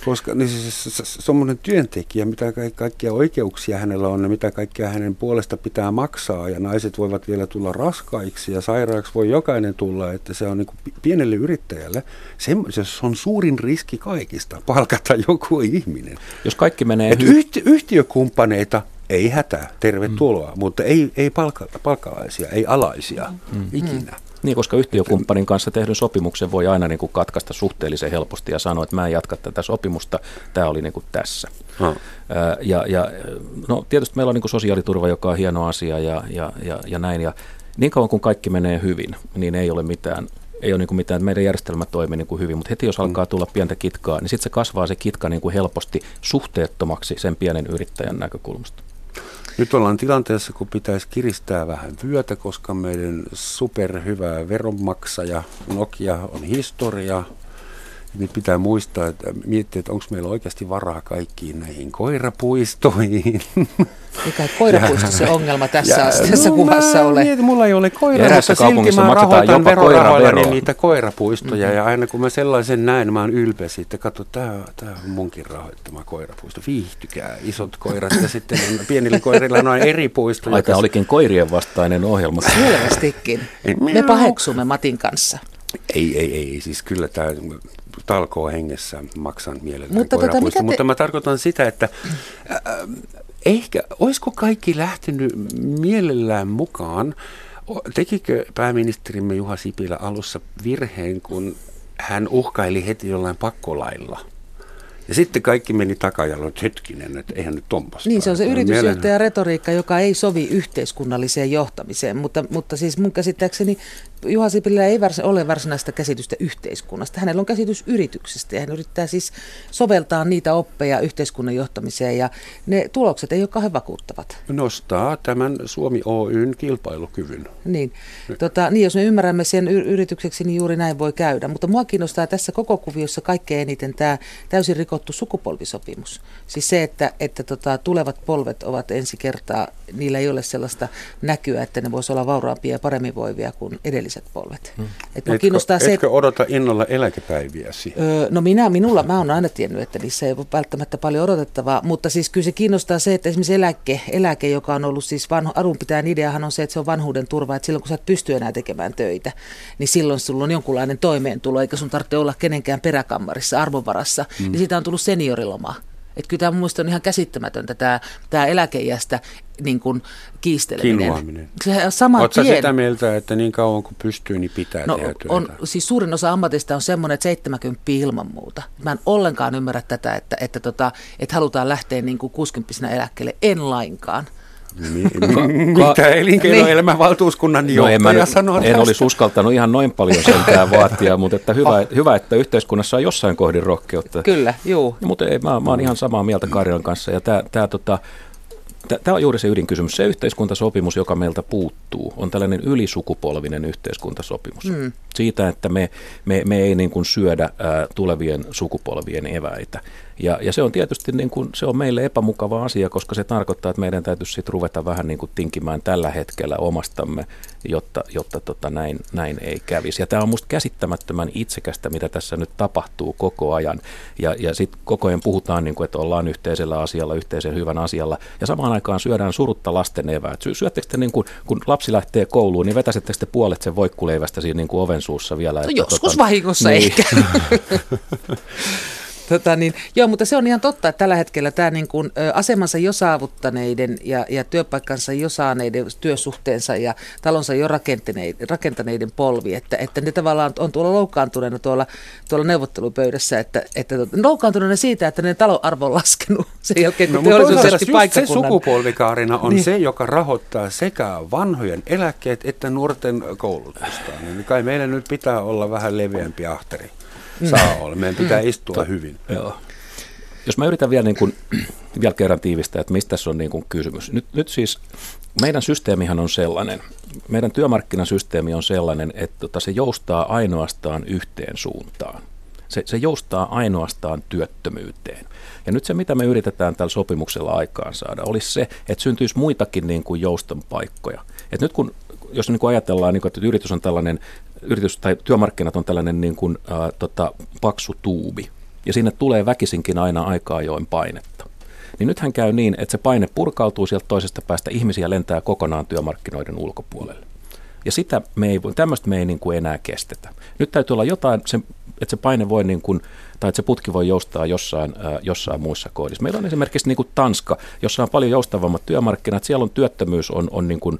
Koska niin siis, semmoinen työntekijä, mitä kaikkia oikeuksia hänellä on ja mitä kaikkea hänen puolesta pitää maksaa ja naiset voivat vielä tulla raskaiksi ja sairaaksi voi jokainen tulla, että se on niin kuin pienelle yrittäjälle, se, se on suurin riski kaikista, palkata joku ihminen. Jos kaikki menee... Et yhti, yhtiökumppaneita ei hätää, tervetuloa, mm. mutta ei, ei palka, palkalaisia, ei alaisia mm. ikinä. Mm. Niin, koska yhtiökumppanin kanssa tehdyn sopimuksen voi aina niin kuin katkaista suhteellisen helposti ja sanoa, että mä en jatka tätä sopimusta, tämä oli niin kuin tässä. Hmm. Ja, ja no, tietysti meillä on niin kuin sosiaaliturva, joka on hieno asia ja, ja, ja, ja näin. Ja niin kauan kuin kaikki menee hyvin, niin ei ole mitään ei ole niin kuin mitään, että meidän järjestelmä toimii niin kuin hyvin, mutta heti jos alkaa tulla pientä kitkaa, niin sitten se kasvaa se kitka niin kuin helposti suhteettomaksi sen pienen yrittäjän näkökulmasta. Nyt ollaan tilanteessa, kun pitäisi kiristää vähän vyötä, koska meidän superhyvä veronmaksaja Nokia on historia. Nyt pitää muistaa, että miettiä, että onko meillä oikeasti varaa kaikkiin näihin koirapuistoihin. Mikä koirapuisto se ongelma tässä, ja, tässä no, kuvassa mä ole? Mietin, mulla ei ole koira, mutta silti mä rahoitan verorahoillani niitä koirapuistoja. Mm-hmm. Ja aina kun mä sellaisen näen, mä oon ylpeä siitä. Katso, tää, tää on munkin rahoittama koirapuisto. Viihtykää, isot koirat ja sitten on, pienillä koirilla on eri puistoja. Ai tämä olikin koirien vastainen ohjelma. Selvästikin. Me paheksumme Matin kanssa. Ei, ei, ei. Siis kyllä tämä talkoo hengessä maksan mielellään mutta, tota, te... mutta mä tarkoitan sitä, että äh, Ehkä, olisiko kaikki lähtenyt mielellään mukaan? Tekikö pääministerimme Juha Sipilä alussa virheen, kun hän uhkaili heti jollain pakkolailla? Ja sitten kaikki meni takajalle, että hetkinen, että eihän nyt tommoista. Niin, se on se yritysjohtajan retoriikka, joka ei sovi yhteiskunnalliseen johtamiseen, mutta, mutta siis mun käsittääkseni Juha Sipilä ei vars, ole varsinaista käsitystä yhteiskunnasta. Hänellä on käsitys yrityksestä ja hän yrittää siis soveltaa niitä oppeja yhteiskunnan johtamiseen ja ne tulokset ei ole kauhean vakuuttavat. Nostaa tämän Suomi Oyn kilpailukyvyn. Niin. Tota, niin, jos me ymmärrämme sen yritykseksi, niin juuri näin voi käydä. Mutta mua kiinnostaa tässä koko kuviossa kaikkein eniten tämä täysin rikottu sukupolvisopimus. Siis se, että, että tota, tulevat polvet ovat ensi kertaa, niillä ei ole sellaista näkyä, että ne voisivat olla vauraampia ja paremmin voivia kuin edelliset polvet. Hmm. Et Etkö, kiinnostaa se, etkö odota innolla eläkepäiviäsi? Öö, no minä, minulla, mä oon aina tiennyt, että niissä ei ole välttämättä paljon odotettavaa, mutta siis kyllä se kiinnostaa se, että esimerkiksi eläke, eläke joka on ollut siis vanhu, arunpitäjän ideahan on se, että se on vanhuuden turva, että silloin kun sä et pysty enää tekemään töitä, niin silloin sulla on jonkunlainen toimeentulo, eikä sun tarvitse olla kenenkään peräkammarissa, arvonvarassa, mm. niin siitä on tullut senioriloma. Että kyllä tämä mun on ihan käsittämätöntä tämä, tämä eläkeijästä niin kuin kiisteleminen. Kinuaminen. Se sama Oletko tien. sitä mieltä, että niin kauan kuin pystyy, niin pitää No tehdä työtä? on, siis suurin osa ammatista on semmoinen, että 70 ilman muuta. Mä en ollenkaan ymmärrä tätä, että, että, tota, että halutaan lähteä niin kuin 60 eläkkeelle. En lainkaan. Mi- mitä elinkeinoelämän valtuuskunnan No en, johtaja mä nyt, sanoo en olisi uskaltanut ihan noin paljon sentään vaatia, mutta että hyvä, hyvä, että yhteiskunnassa on jossain kohdin rohkeutta. Kyllä, juu. Ja, mutta ei, mä, mä oon ihan samaa mieltä Karjan kanssa ja tämä tää, tota, Tämä on juuri se ydinkysymys. Se yhteiskuntasopimus, joka meiltä puuttuu, on tällainen ylisukupolvinen yhteiskuntasopimus. Mm. Siitä, että me, me, me ei niin kuin syödä ää, tulevien sukupolvien eväitä. Ja, ja se on tietysti niin kuin, se on meille epämukava asia, koska se tarkoittaa, että meidän täytyisi sit ruveta vähän niin kuin tinkimään tällä hetkellä omastamme, jotta, jotta tota näin, näin ei kävisi. Ja tämä on musta käsittämättömän itsekästä, mitä tässä nyt tapahtuu koko ajan. Ja, ja sitten koko ajan puhutaan, niin kuin, että ollaan yhteisellä asialla, yhteisen hyvän asialla. Ja samaan aikaan syödään surutta lasten eväät. Sy- syöttekö te, niin kuin, kun lapsi lähtee kouluun, niin vetäsettekö te puolet sen voikkuleivästä siinä niin kuin oven suussa vielä? No joskus vahingossa niin. ehkä. Tota niin, joo, mutta se on ihan totta, että tällä hetkellä tämä niin kuin, asemansa jo saavuttaneiden ja, ja työpaikkansa jo saaneiden työsuhteensa ja talonsa jo rakentaneiden, rakentaneiden polvi, että, että ne tavallaan on tuolla loukkaantuneena tuolla, tuolla neuvottelupöydässä, että, että tota, loukkaantuneena siitä, että ne talon arvo on laskenut sen jälkeen, kun No, teollisuus se sukupolvikaarina on Niin. se, joka rahoittaa sekä vanhojen eläkkeet että nuorten koulutusta. Niin kai meillä nyt pitää olla vähän leveämpi ahteri. Mm. Saa olla. Meidän pitää istua hyvin. Joo. Jos mä yritän vielä, niin kuin, vielä kerran tiivistää, että mistä tässä on niin kuin kysymys. Nyt, nyt siis meidän systeemihän on sellainen, meidän työmarkkinasysteemi on sellainen, että tota, se joustaa ainoastaan yhteen suuntaan. Se, se joustaa ainoastaan työttömyyteen. Ja nyt se, mitä me yritetään tällä sopimuksella aikaan saada, olisi se, että syntyisi muitakin niin kuin jouston paikkoja. Et nyt kun, jos niin kuin ajatellaan, niin kuin, että yritys on tällainen, yritys tai työmarkkinat on tällainen niin kuin, ää, tota, paksu tuubi, ja sinne tulee väkisinkin aina aika ajoin painetta. Niin nythän käy niin, että se paine purkautuu sieltä toisesta päästä, ihmisiä lentää kokonaan työmarkkinoiden ulkopuolelle. Ja sitä me ei, voi- tämmöistä me ei niin kuin enää kestetä. Nyt täytyy olla jotain, se, että se paine voi niin kuin, tai että se putki voi joustaa jossain, jossain muissa kohdissa. Meillä on esimerkiksi niin kuin Tanska, jossa on paljon joustavammat työmarkkinat. Siellä on työttömyys on, on, niin kuin,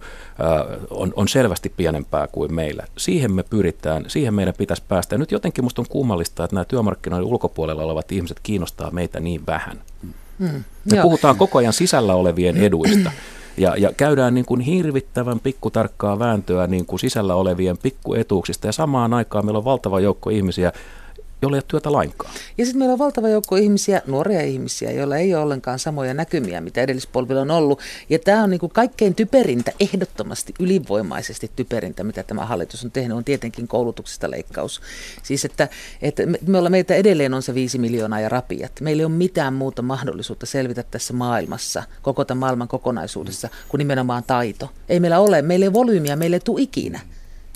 on, on selvästi pienempää kuin meillä. Siihen me pyritään, siihen meidän pitäisi päästä. Ja nyt jotenkin musta on kummallista, että nämä työmarkkinoiden ulkopuolella olevat ihmiset kiinnostaa meitä niin vähän. Me Joo. puhutaan koko ajan sisällä olevien eduista. Ja, ja käydään niin kuin hirvittävän pikkutarkkaa vääntöä niin kuin sisällä olevien pikkuetuuksista. Ja samaan aikaan meillä on valtava joukko ihmisiä, joilla ei ole työtä lainkaan. Ja sitten meillä on valtava joukko ihmisiä, nuoria ihmisiä, joilla ei ole ollenkaan samoja näkymiä, mitä edellispolvilla on ollut. Ja tämä on niinku kaikkein typerintä, ehdottomasti ylivoimaisesti typerintä, mitä tämä hallitus on tehnyt, on tietenkin koulutuksesta leikkaus. Siis että, että me, ollaan, meitä edelleen on se viisi miljoonaa ja rapiat. Meillä ei ole mitään muuta mahdollisuutta selvitä tässä maailmassa, koko tämän maailman kokonaisuudessa, kuin nimenomaan taito. Ei meillä ole, meillä ei volyymiä, meillä ei tule ikinä.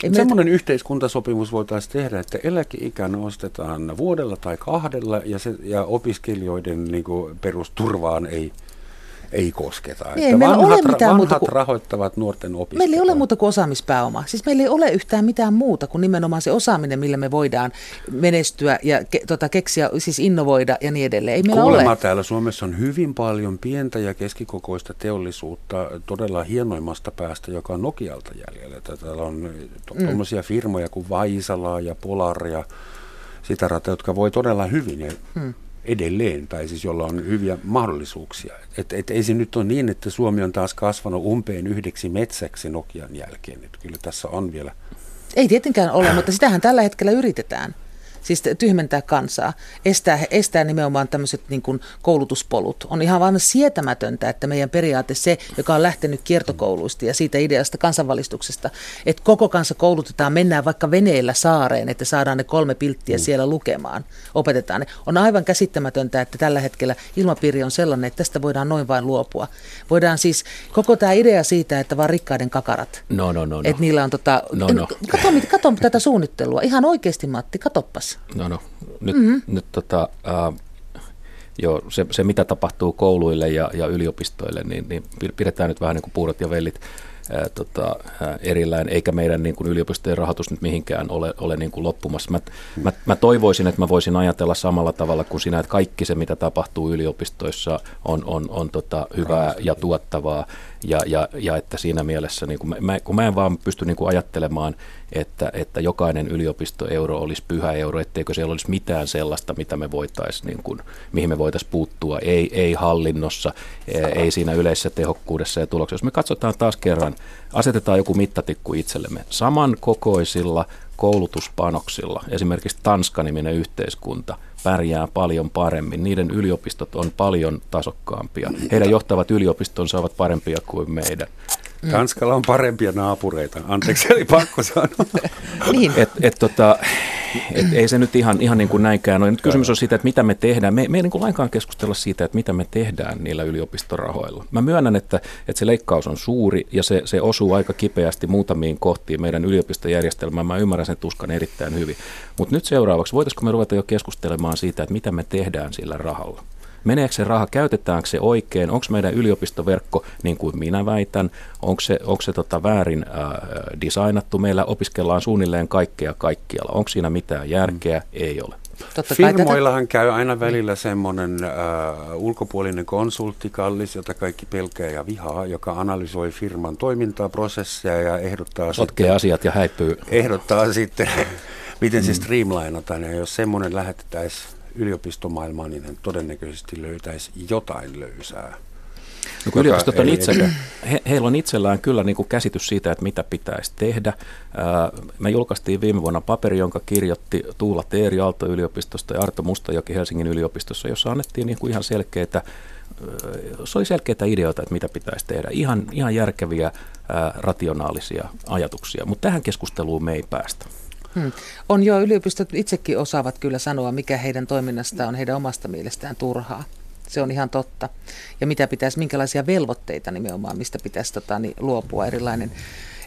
Meillä- Semmoinen yhteiskuntasopimus voitaisiin tehdä, että eläkeikä nostetaan vuodella tai kahdella ja, se, ja opiskelijoiden niin kuin, perusturvaan ei, ei kosketa. Ei meillä vanhat, ole mitään vanhat muuta kuin- rahoittavat nuorten opiskelua. Meillä ei ole muuta kuin osaamispääoma. Siis meillä ei ole yhtään mitään muuta kuin nimenomaan se osaaminen, millä me voidaan menestyä ja ke, tota, keksiä, siis innovoida ja niin edelleen. Ei meillä Kuulemma ole. täällä Suomessa on hyvin paljon pientä ja keskikokoista teollisuutta todella hienoimmasta päästä, joka on Nokialta jäljellä. Että Täällä on tuommoisia firmoja kuin Vaisala ja Polar ja sitä rata, jotka voi todella hyvin ja edelleen, tai siis jolla on hyviä mahdollisuuksia. Et, et ei se nyt ole niin, että Suomi on taas kasvanut umpeen yhdeksi metsäksi Nokian jälkeen. Et kyllä tässä on vielä Ei tietenkään ole, mutta sitähän tällä hetkellä yritetään. Siis tyhmentää kansaa, estää, estää nimenomaan tämmöiset niin kuin koulutuspolut. On ihan vain sietämätöntä, että meidän periaate se, joka on lähtenyt kiertokouluista ja siitä ideasta kansanvalistuksesta, että koko kansa koulutetaan, mennään vaikka veneellä saareen, että saadaan ne kolme pilttiä siellä lukemaan, opetetaan ne. On aivan käsittämätöntä, että tällä hetkellä ilmapiiri on sellainen, että tästä voidaan noin vain luopua. Voidaan siis, koko tämä idea siitä, että vaan rikkaiden kakarat, No, no, no, no. että niillä on tota, No, no. Kato, mit- kato tätä suunnittelua. Ihan oikeasti Matti, katoppas. No, no. Nyt, mm-hmm. nyt tota, äh, joo, se, se, mitä tapahtuu kouluille ja, ja yliopistoille, niin, niin pi- pidetään nyt vähän niin kuin puurot ja vellit ää, tota, ää, erillään, eikä meidän niin kuin yliopistojen rahoitus nyt mihinkään ole, ole niin kuin loppumassa. Mä, mä, mä toivoisin, että mä voisin ajatella samalla tavalla kuin sinä, että kaikki se, mitä tapahtuu yliopistoissa, on, on, on tota, hyvää ja tuottavaa, ja, ja, ja että siinä mielessä, niin kuin mä, kun mä en vaan pysty niin ajattelemaan, että, että jokainen yliopistoeuro olisi pyhä euro, etteikö siellä olisi mitään sellaista, mitä me voitaisiin, niin kuin, mihin me voitaisiin puuttua, ei, ei hallinnossa, ei, ei siinä yleisessä tehokkuudessa ja tuloksessa. Jos me katsotaan taas kerran, asetetaan joku mittatikku itsellemme, samankokoisilla koulutuspanoksilla, esimerkiksi Tanska-niminen yhteiskunta, pärjää paljon paremmin. Niiden yliopistot on paljon tasokkaampia. Heidän johtavat yliopistonsa ovat parempia kuin meidän. Tanskalla on parempia naapureita. Anteeksi, eli pakko sanoa. Niin. Et, et, tota, et, ei se nyt ihan, ihan niin kuin näinkään ole. Nyt kysymys on siitä, että mitä me tehdään. Me, me ei niin kuin lainkaan keskustella siitä, että mitä me tehdään niillä yliopistorahoilla. Mä myönnän, että, että se leikkaus on suuri ja se, se osuu aika kipeästi muutamiin kohtiin meidän yliopistojärjestelmään. Mä ymmärrän sen tuskan erittäin hyvin. Mutta nyt seuraavaksi, voitaisiko me ruveta jo keskustelemaan siitä, että mitä me tehdään sillä rahalla? Meneekö se raha, käytetäänkö se oikein, onko meidän yliopistoverkko, niin kuin minä väitän, onko se, onko se tota väärin äh, designattu, meillä opiskellaan suunnilleen kaikkea kaikkialla, onko siinä mitään järkeä, ei ole. Totta kai tätä, Firmoillahan käy aina välillä semmoinen äh, ulkopuolinen konsultti, kallis, jota kaikki pelkää ja vihaa, joka analysoi firman toimintaa, prosesseja ja ehdottaa Sotkee asiat ja häipyy. ehdottaa sitten, miten se streamlinataan. Ja jos semmoinen lähetettäisiin yliopistomaailmaan, niin hän todennäköisesti löytäisi jotain löysää. No, kun yliopistot on itsellä, he, heillä on itsellään kyllä niin kuin käsitys siitä, että mitä pitäisi tehdä. Me julkaistiin viime vuonna paperi, jonka kirjoitti Tuula Teeri Aalto-yliopistosta ja Arto Mustajoki Helsingin yliopistossa, jossa annettiin niin kuin ihan selkeitä se oli selkeitä ideoita, että mitä pitäisi tehdä. Ihan, ihan järkeviä, rationaalisia ajatuksia, mutta tähän keskusteluun me ei päästä. Hmm. on jo yliopistot itsekin osaavat kyllä sanoa, mikä heidän toiminnastaan on heidän omasta mielestään turhaa. Se on ihan totta. Ja mitä pitäisi, minkälaisia velvoitteita nimenomaan, mistä pitäisi tota, niin, luopua erilainen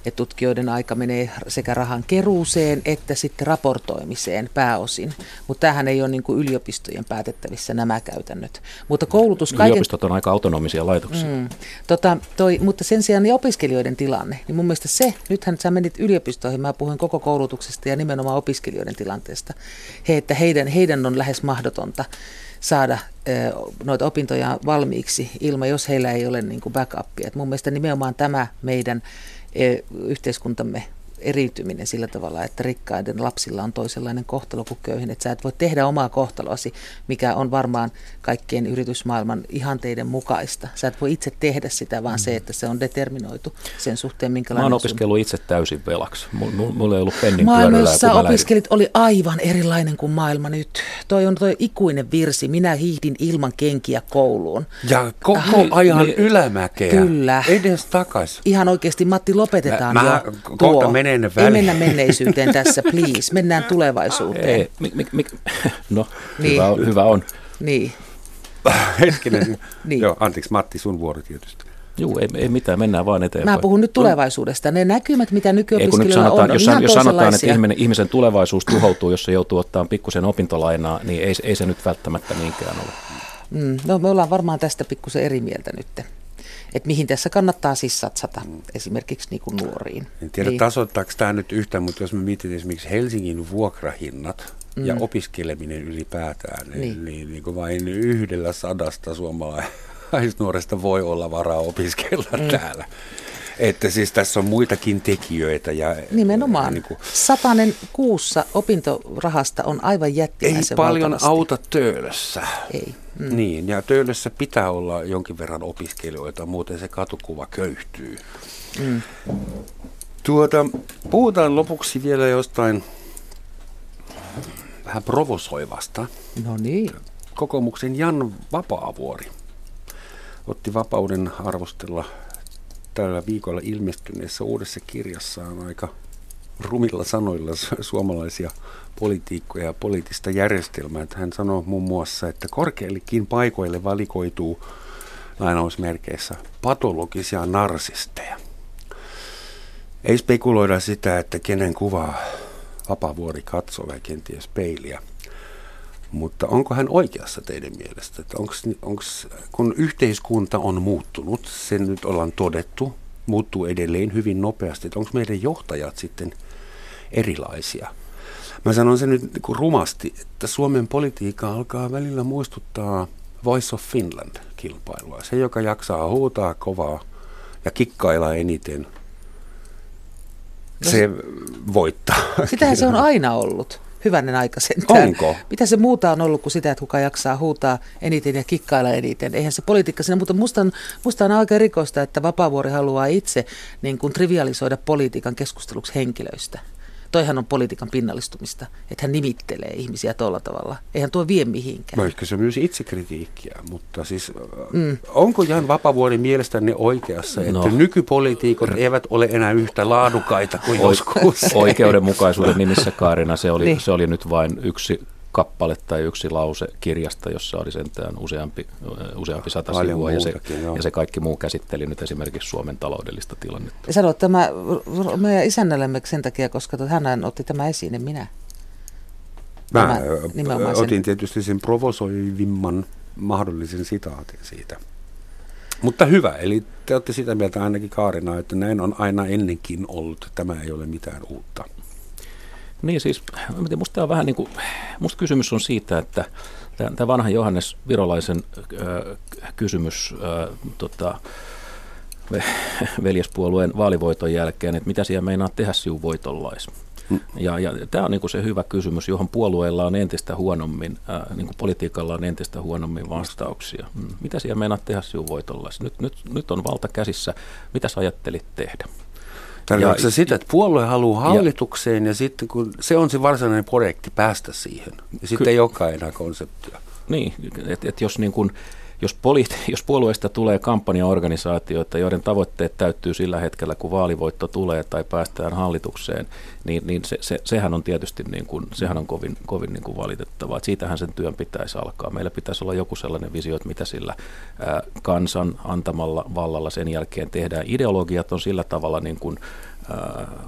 että tutkijoiden aika menee sekä rahan keruuseen että sitten raportoimiseen pääosin. Mutta tämähän ei ole niin kuin yliopistojen päätettävissä nämä käytännöt. Mutta koulutus kaiken... Yliopistot on aika autonomisia laitoksia. Mm. Tota, toi, mutta sen sijaan niin opiskelijoiden tilanne, niin mun mielestä se, nythän sä menit yliopistoihin, mä puhuin koko koulutuksesta ja nimenomaan opiskelijoiden tilanteesta, he, että heidän, heidän on lähes mahdotonta saada noita opintoja valmiiksi ilman, jos heillä ei ole niin kuin backupia. Et mun mielestä nimenomaan tämä meidän yhteiskuntamme eriytyminen sillä tavalla, että rikkaiden lapsilla on toisenlainen kohtalo kuin köyhin. Että sä et voi tehdä omaa kohtaloasi, mikä on varmaan kaikkien yritysmaailman ihanteiden mukaista. Sä et voi itse tehdä sitä, vaan se, että se on determinoitu sen suhteen, Mä minkälainen oon sun- opiskellut itse täysin velaksi. Mulla, mulla ei ollut pennin Maailma, pyörällä, jossa kun mä lähdin. opiskelit, oli aivan erilainen kuin maailma nyt. Toi on toi ikuinen virsi. Minä hiihdin ilman kenkiä kouluun. Ja koko Ai, ajan niin, ylämäkeä. kyllä. Edes takas. Ihan oikeasti, Matti, lopetetaan Mä- mä jo kohta tuo. menen Ei väliin. mennä menneisyyteen tässä, please. Mennään tulevaisuuteen. Ei, mi, mi, mi, no, Niin. hyvä, on, hyvä on. Niin. Hetkinen. Niin. Joo, anteeksi Matti, sun vuoro tietysti. Juu, ei, ei mitään, mennään vaan eteenpäin. Mä puhun nyt tulevaisuudesta. Ne näkymät, mitä Ei nykyopiskelijoilla sanotaan, on, on jos, ihan jos sanotaan, että ihminen, ihmisen tulevaisuus tuhoutuu, jos se joutuu ottaa pikkusen opintolainaa, niin ei, ei se nyt välttämättä niinkään ole. Mm, no me ollaan varmaan tästä pikkusen eri mieltä nyt. Että mihin tässä kannattaa siis satsata, esimerkiksi niin kuin nuoriin. En tiedä niin. tasoittaako tämä nyt yhtään, mutta jos me mietitään esimerkiksi Helsingin vuokrahinnat mm. ja opiskeleminen ylipäätään, niin, niin, niin, niin kuin vain yhdellä sadasta suomalaisnuoresta voi olla varaa opiskella mm. täällä. Että siis tässä on muitakin tekijöitä. Ja, Nimenomaan. Niin kuin, Satanen kuussa opintorahasta on aivan jättimäisen Ei paljon valtavasti. auta töölössä. Ei. Mm. Niin, ja töölössä pitää olla jonkin verran opiskelijoita, muuten se katukuva köyhtyy. Mm. Tuota, puhutaan lopuksi vielä jostain vähän provosoivasta. No niin. Kokoomuksen Jan Vapaavuori otti vapauden arvostella tällä viikolla ilmestyneessä uudessa kirjassaan aika rumilla sanoilla suomalaisia politiikkoja ja poliittista järjestelmää. Että hän sanoo muun muassa, että korkeillekin paikoille valikoituu lainausmerkeissä patologisia narsisteja. Ei spekuloida sitä, että kenen kuvaa Vapavuori katsoo vai kenties peiliä. Mutta onko hän oikeassa teidän mielestä? Että onks, onks, kun yhteiskunta on muuttunut, sen nyt ollaan todettu, muuttuu edelleen hyvin nopeasti, että onko meidän johtajat sitten erilaisia? Mä sanon sen nyt niin rumasti, että Suomen politiikka alkaa välillä muistuttaa Voice of Finland-kilpailua. Se, joka jaksaa huutaa kovaa ja kikkailla eniten, se voittaa. Sitähän se on aina ollut hyvänen aika sentään. Onko? Mitä se muuta on ollut kuin sitä, että kuka jaksaa huutaa eniten ja kikkailla eniten. Eihän se politiikka siinä, mutta musta on, musta on aika rikosta, että Vapaavuori haluaa itse niin kuin trivialisoida politiikan keskusteluksi henkilöistä toihan on politiikan pinnallistumista, että hän nimittelee ihmisiä tuolla tavalla. Eihän tuo vie mihinkään. No ehkä se on myös itsekritiikkiä, mutta siis mm. onko Jan Vapavuoden mielestänne oikeassa, että no. nykypolitiikot eivät ole enää yhtä laadukaita kuin o- joskus? Oikeudenmukaisuuden nimissä Kaarina, se oli, niin. se oli nyt vain yksi kappale tai yksi lause kirjasta, jossa oli sentään useampi, useampi sata Paljon sivua, ja se, ja se kaikki muu käsitteli nyt esimerkiksi Suomen taloudellista tilannetta. Sanoit tämä meidän isännällemme sen takia, koska hän otti tämä esiin, en minä. Mä tämä, otin tietysti sen provosoivimman mahdollisen sitaatin siitä. Mutta hyvä, eli te olette sitä mieltä ainakin Kaarina, että näin on aina ennenkin ollut, tämä ei ole mitään uutta. Niin siis, musta tämä on vähän niin kuin, musta kysymys on siitä, että tämä vanha Johannes Virolaisen kysymys äh, tota, veljespuolueen vaalivoiton jälkeen, että mitä siellä meinaa tehdä sinun voitollais? Mm. Ja, ja tämä on niin kuin se hyvä kysymys, johon puolueella on entistä huonommin, niin kuin politiikalla on entistä huonommin vastauksia. Mm. Mitä siellä meinaa tehdä sinun voitollais? Nyt, nyt, nyt on valta käsissä. Mitä sä ajattelit tehdä? Tarkoitatko se sitä, että puolue haluaa hallitukseen ja, ja sitten kun se on se varsinainen projekti päästä siihen, ja sitten ei olekaan enää konseptia. Niin, että et jos niin kun, jos, poli- jos puolueesta tulee kampanjaorganisaatioita, joiden tavoitteet täyttyy sillä hetkellä, kun vaalivoitto tulee tai päästään hallitukseen, niin, niin se, se, sehän on tietysti niin kuin, sehän on kovin, kovin niin kuin valitettavaa. Että siitähän sen työn pitäisi alkaa. Meillä pitäisi olla joku sellainen visio, että mitä sillä ää, kansan antamalla vallalla sen jälkeen tehdään. Ideologiat on sillä tavalla niin kuin,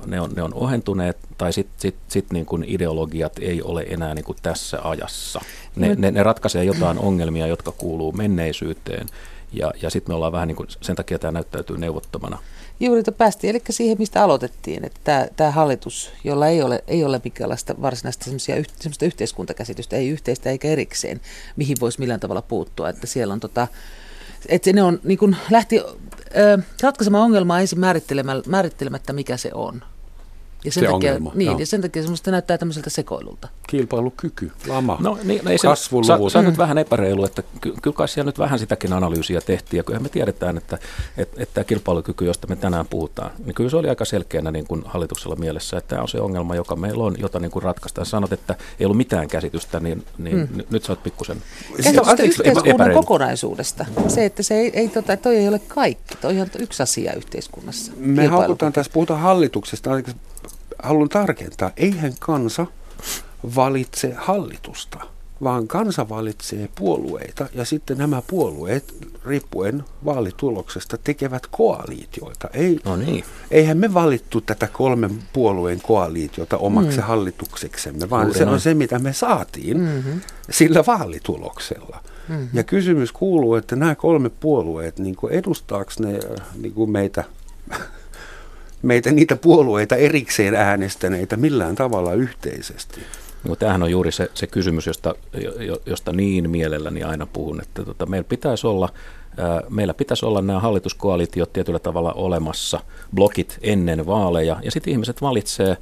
ne on, ne on ohentuneet, tai sitten sit, sit niin kuin ideologiat ei ole enää niin kuin tässä ajassa. Ne, ne, ne ratkaisee jotain ongelmia, jotka kuuluu menneisyyteen, ja, ja sitten me ollaan vähän niin kuin, sen takia tämä näyttäytyy neuvottomana. Juuri, että päästiin, eli siihen, mistä aloitettiin, että tämä, tämä hallitus, jolla ei ole, ei ole minkäänlaista varsinaista semmoista yhteiskuntakäsitystä, ei yhteistä eikä erikseen, mihin voisi millään tavalla puuttua, että siellä on tota, että ne on, niin kuin lähti ö, ratkaisemaan ongelmaa ensin määrittelemättä, mikä se on. Ja sen, se takia, ongelma, niin, joo. ja sen takia semmoista näyttää tämmöiseltä sekoilulta. Kilpailukyky, lama, no, niin, no ei se, kasvuluvut. Se on nyt vähän epäreilu, että ky, kyllä kai siellä nyt vähän sitäkin analyysiä tehtiin. Ja kyllä me tiedetään, että, että, että tämä kilpailukyky, josta me tänään puhutaan, niin kyllä se oli aika selkeänä niin kuin hallituksella mielessä, että tämä on se ongelma, joka meillä on, jota niin kuin ratkaistaan. Sanot, että ei ollut mitään käsitystä, niin, niin n- nyt sä oot pikkusen Käsitystä yhteiskunnan epäreilu. kokonaisuudesta. Se, että se ei, ei tota, toi ei ole kaikki, toi on yksi asia yhteiskunnassa. Me haukutaan tässä, puhutaan hallituksesta, haluan tarkentaa, eihän kansa valitse hallitusta, vaan kansa valitsee puolueita ja sitten nämä puolueet, riippuen vaalituloksesta, tekevät koaliitioita. Ei, No niin. Eihän me valittu tätä kolmen puolueen koaliitiota omaksi mm. hallitukseksemme, vaan Juuri se on se, mitä me saatiin mm-hmm. sillä vaalituloksella. Mm-hmm. Ja kysymys kuuluu, että nämä kolme puolueet, niin edustaako ne niin meitä, meitä niitä puolueita erikseen äänestäneitä millään tavalla yhteisesti? No, tämähän on juuri se, se kysymys, josta, jo- josta niin mielelläni aina puhun, että tota, meillä pitäisi olla Meillä pitäisi olla nämä hallituskoalitiot tietyllä tavalla olemassa, blokit ennen vaaleja, ja sitten ihmiset valitsee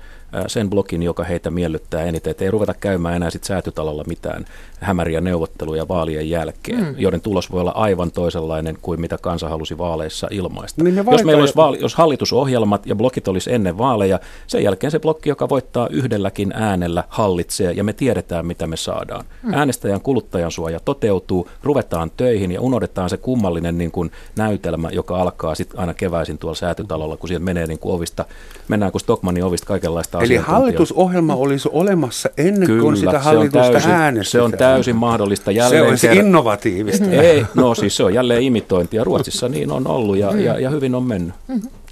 sen blokin, joka heitä miellyttää eniten. Et ei ruveta käymään enää sit säätytalolla mitään hämäriä neuvotteluja vaalien jälkeen, mm. joiden tulos voi olla aivan toisenlainen kuin mitä kansa halusi vaaleissa ilmaista. Niin me jos meillä olisi vaali, jos hallitusohjelmat ja blokit olisi ennen vaaleja, sen jälkeen se blokki, joka voittaa yhdelläkin äänellä, hallitsee ja me tiedetään, mitä me saadaan. Hmm. Äänestäjän kuluttajan suoja toteutuu, ruvetaan töihin ja unohdetaan se kummallinen niin kuin näytelmä, joka alkaa sitten aina keväisin tuolla säätytalolla, kun sieltä menee niin kuin ovista, mennään kuin Stockmanin ovista kaikenlaista Eli hallitusohjelma olisi olemassa ennen kuin Kyllä, sitä se on, hallitusta täysin, äänestetään. se on täysin mahdollista. Se Jälleen olisi kerran- innovatiivista. Ei, no siis se on jälleen imitointia. Ruotsissa niin on ollut ja, ja, ja hyvin on mennyt.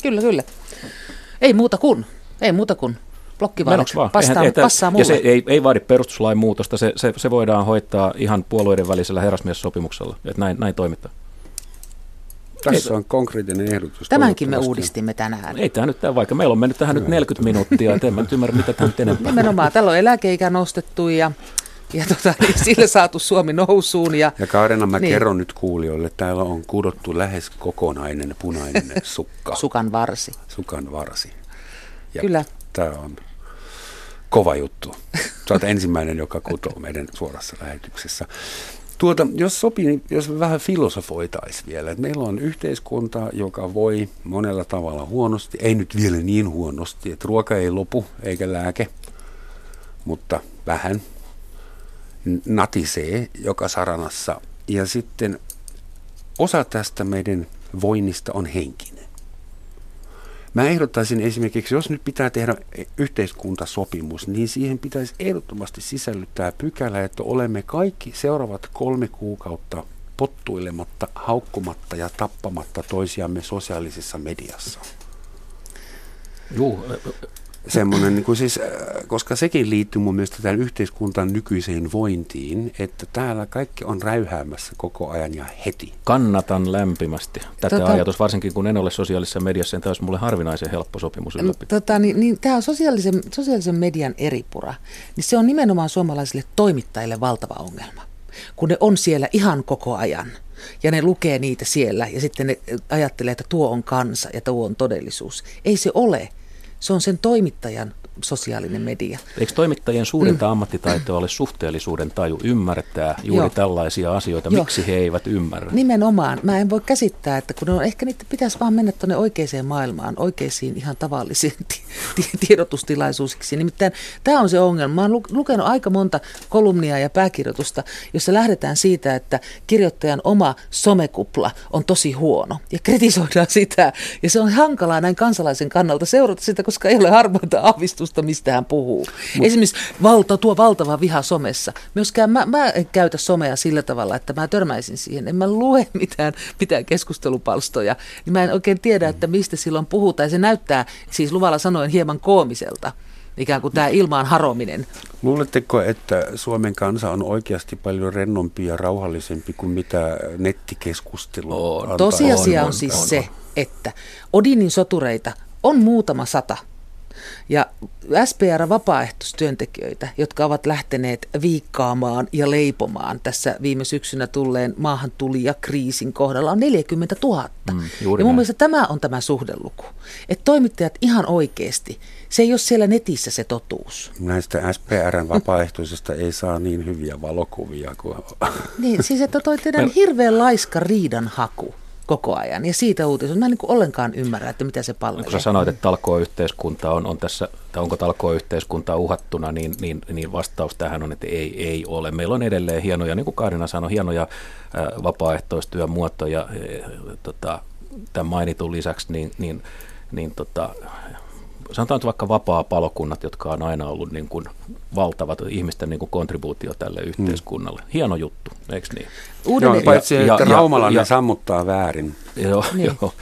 Kyllä, kyllä. Ei muuta kuin, ei muuta kuin blokkivaalit. Passaa, Eihän- passaa mulle. ja se ei, ei vaadi perustuslain muutosta, se, se, se voidaan hoitaa ihan puolueiden välisellä herrasmiessopimuksella, että näin, näin toimitaan. Tässä on konkreettinen ehdotus. Tämänkin me uudistimme tänään. Ei tämä nyt, vaikka meillä on mennyt tähän nyt 40 minuuttia, et en mä nyt ymmärrä, mitä tämä nyt enempää. Nimenomaan, täällä on eläkeikä nostettu ja, ja tota, niin sillä saatu Suomi nousuun. Ja, Ja Kaarina, mä Niin. niin. kerron nyt kuulijoille, täällä on kudottu lähes kokonainen punainen sukka, sukan varsi. sukan varsi. Ja Kyllä. Tämä on kova juttu. Sä oot ensimmäinen, joka kutoo meidän suorassa lähetyksessä. Tuota, jos sopii, niin jos vähän filosofoitaisiin vielä, että meillä on yhteiskunta, joka voi monella tavalla huonosti, ei nyt vielä niin huonosti, että ruoka ei lopu eikä lääke, mutta vähän natisee joka saranassa. Ja sitten osa tästä meidän voinnista on henkinen. Mä ehdottaisin esimerkiksi, jos nyt pitää tehdä yhteiskuntasopimus, niin siihen pitäisi ehdottomasti sisällyttää pykälä, että olemme kaikki seuraavat kolme kuukautta pottuilematta, haukkumatta ja tappamatta toisiamme sosiaalisessa mediassa. Juu, Semmoinen, niin kuin siis, äh, koska sekin liittyy mun mielestä tähän yhteiskuntan nykyiseen vointiin, että täällä kaikki on räyhäämässä koko ajan ja heti. kannatan lämpimästi tätä Tota- ajatus, varsinkin kun en ole sosiaalisessa mediassa, niin tämä olisi mulle harvinaisen helppo sopimus ylläpitää. Tota, niin, niin, tämä on sosiaalisen, sosiaalisen median eripura. Niin se on nimenomaan suomalaisille toimittajille valtava ongelma. Kun ne on siellä ihan koko ajan ja ne lukee niitä siellä ja sitten ne ajattelee, että tuo on kansa ja tuo on todellisuus. Ei se ole. Se on sen toimittajan sosiaalinen media. Eikö toimittajien suurinta mm. ammattitaitoa ole suhteellisuuden taju ymmärtää juuri Joo. tällaisia asioita? Joo. Miksi he eivät ymmärrä? Nimenomaan. Mä en voi käsittää, että kun on, ehkä niitä pitäisi vaan mennä tuonne oikeaan maailmaan, oikeisiin ihan tavallisiin ti- ti- tiedotustilaisuuksiksi. Nimittäin tämä on se ongelma. Mä oon lu- lukenut aika monta kolumnia ja pääkirjoitusta, jossa lähdetään siitä, että kirjoittajan oma somekupla on tosi huono ja kritisoidaan sitä. Ja se on hankalaa näin kansalaisen kannalta seurata sitä, koska ei ole harmaita aavistusta, mistä hän puhuu. Mut. Esimerkiksi valta, tuo valtava viha somessa. Myöskään mä, mä en käytä somea sillä tavalla, että mä törmäisin siihen. En mä lue mitään, mitään keskustelupalstoja. Niin mä en oikein tiedä, että mistä silloin puhutaan. Ja se näyttää siis luvalla sanoen hieman koomiselta. Ikään kuin tämä ilmaan harominen. Luuletteko, että Suomen kansa on oikeasti paljon rennompi ja rauhallisempi kuin mitä nettikeskustelu On. Tosiasia on, on, on siis on, se, että Odinin sotureita on muutama sata. Ja SPR-vapaaehtoistyöntekijöitä, jotka ovat lähteneet viikkaamaan ja leipomaan tässä viime syksynä tulleen maahan tuli ja kriisin kohdalla on 40 000. Mm, juuri ja mun näin. mielestä tämä on tämä suhdeluku. Että toimittajat ihan oikeasti, se ei ole siellä netissä se totuus. Näistä SPRn vapaaehtoisista ei saa niin hyviä valokuvia kuin... Niin, siis että toi teidän hirveän laiska riidan haku koko ajan ja siitä uutisoit. Mä en niin kuin ollenkaan ymmärrä, että mitä se palvelee. Kun sä sanoit, että talkooyhteiskunta on, on tässä, tai onko talkooyhteiskunta uhattuna, niin, niin, niin vastaus tähän on, että ei, ei ole. Meillä on edelleen hienoja, niin kuin Kaarina sanoi, hienoja vapaaehtoistyön muotoja tota, tämän mainitun lisäksi, niin, niin, niin tota, sanotaan nyt vaikka vapaa-palokunnat, jotka on aina ollut niin kuin valtavat ihmisten niin kuin kontribuutio tälle yhteiskunnalle. Hieno juttu, eikö niin? Uuden Joo, paitsi että ja, Raumalla ja, sammuttaa väärin. Joo, niin. joo.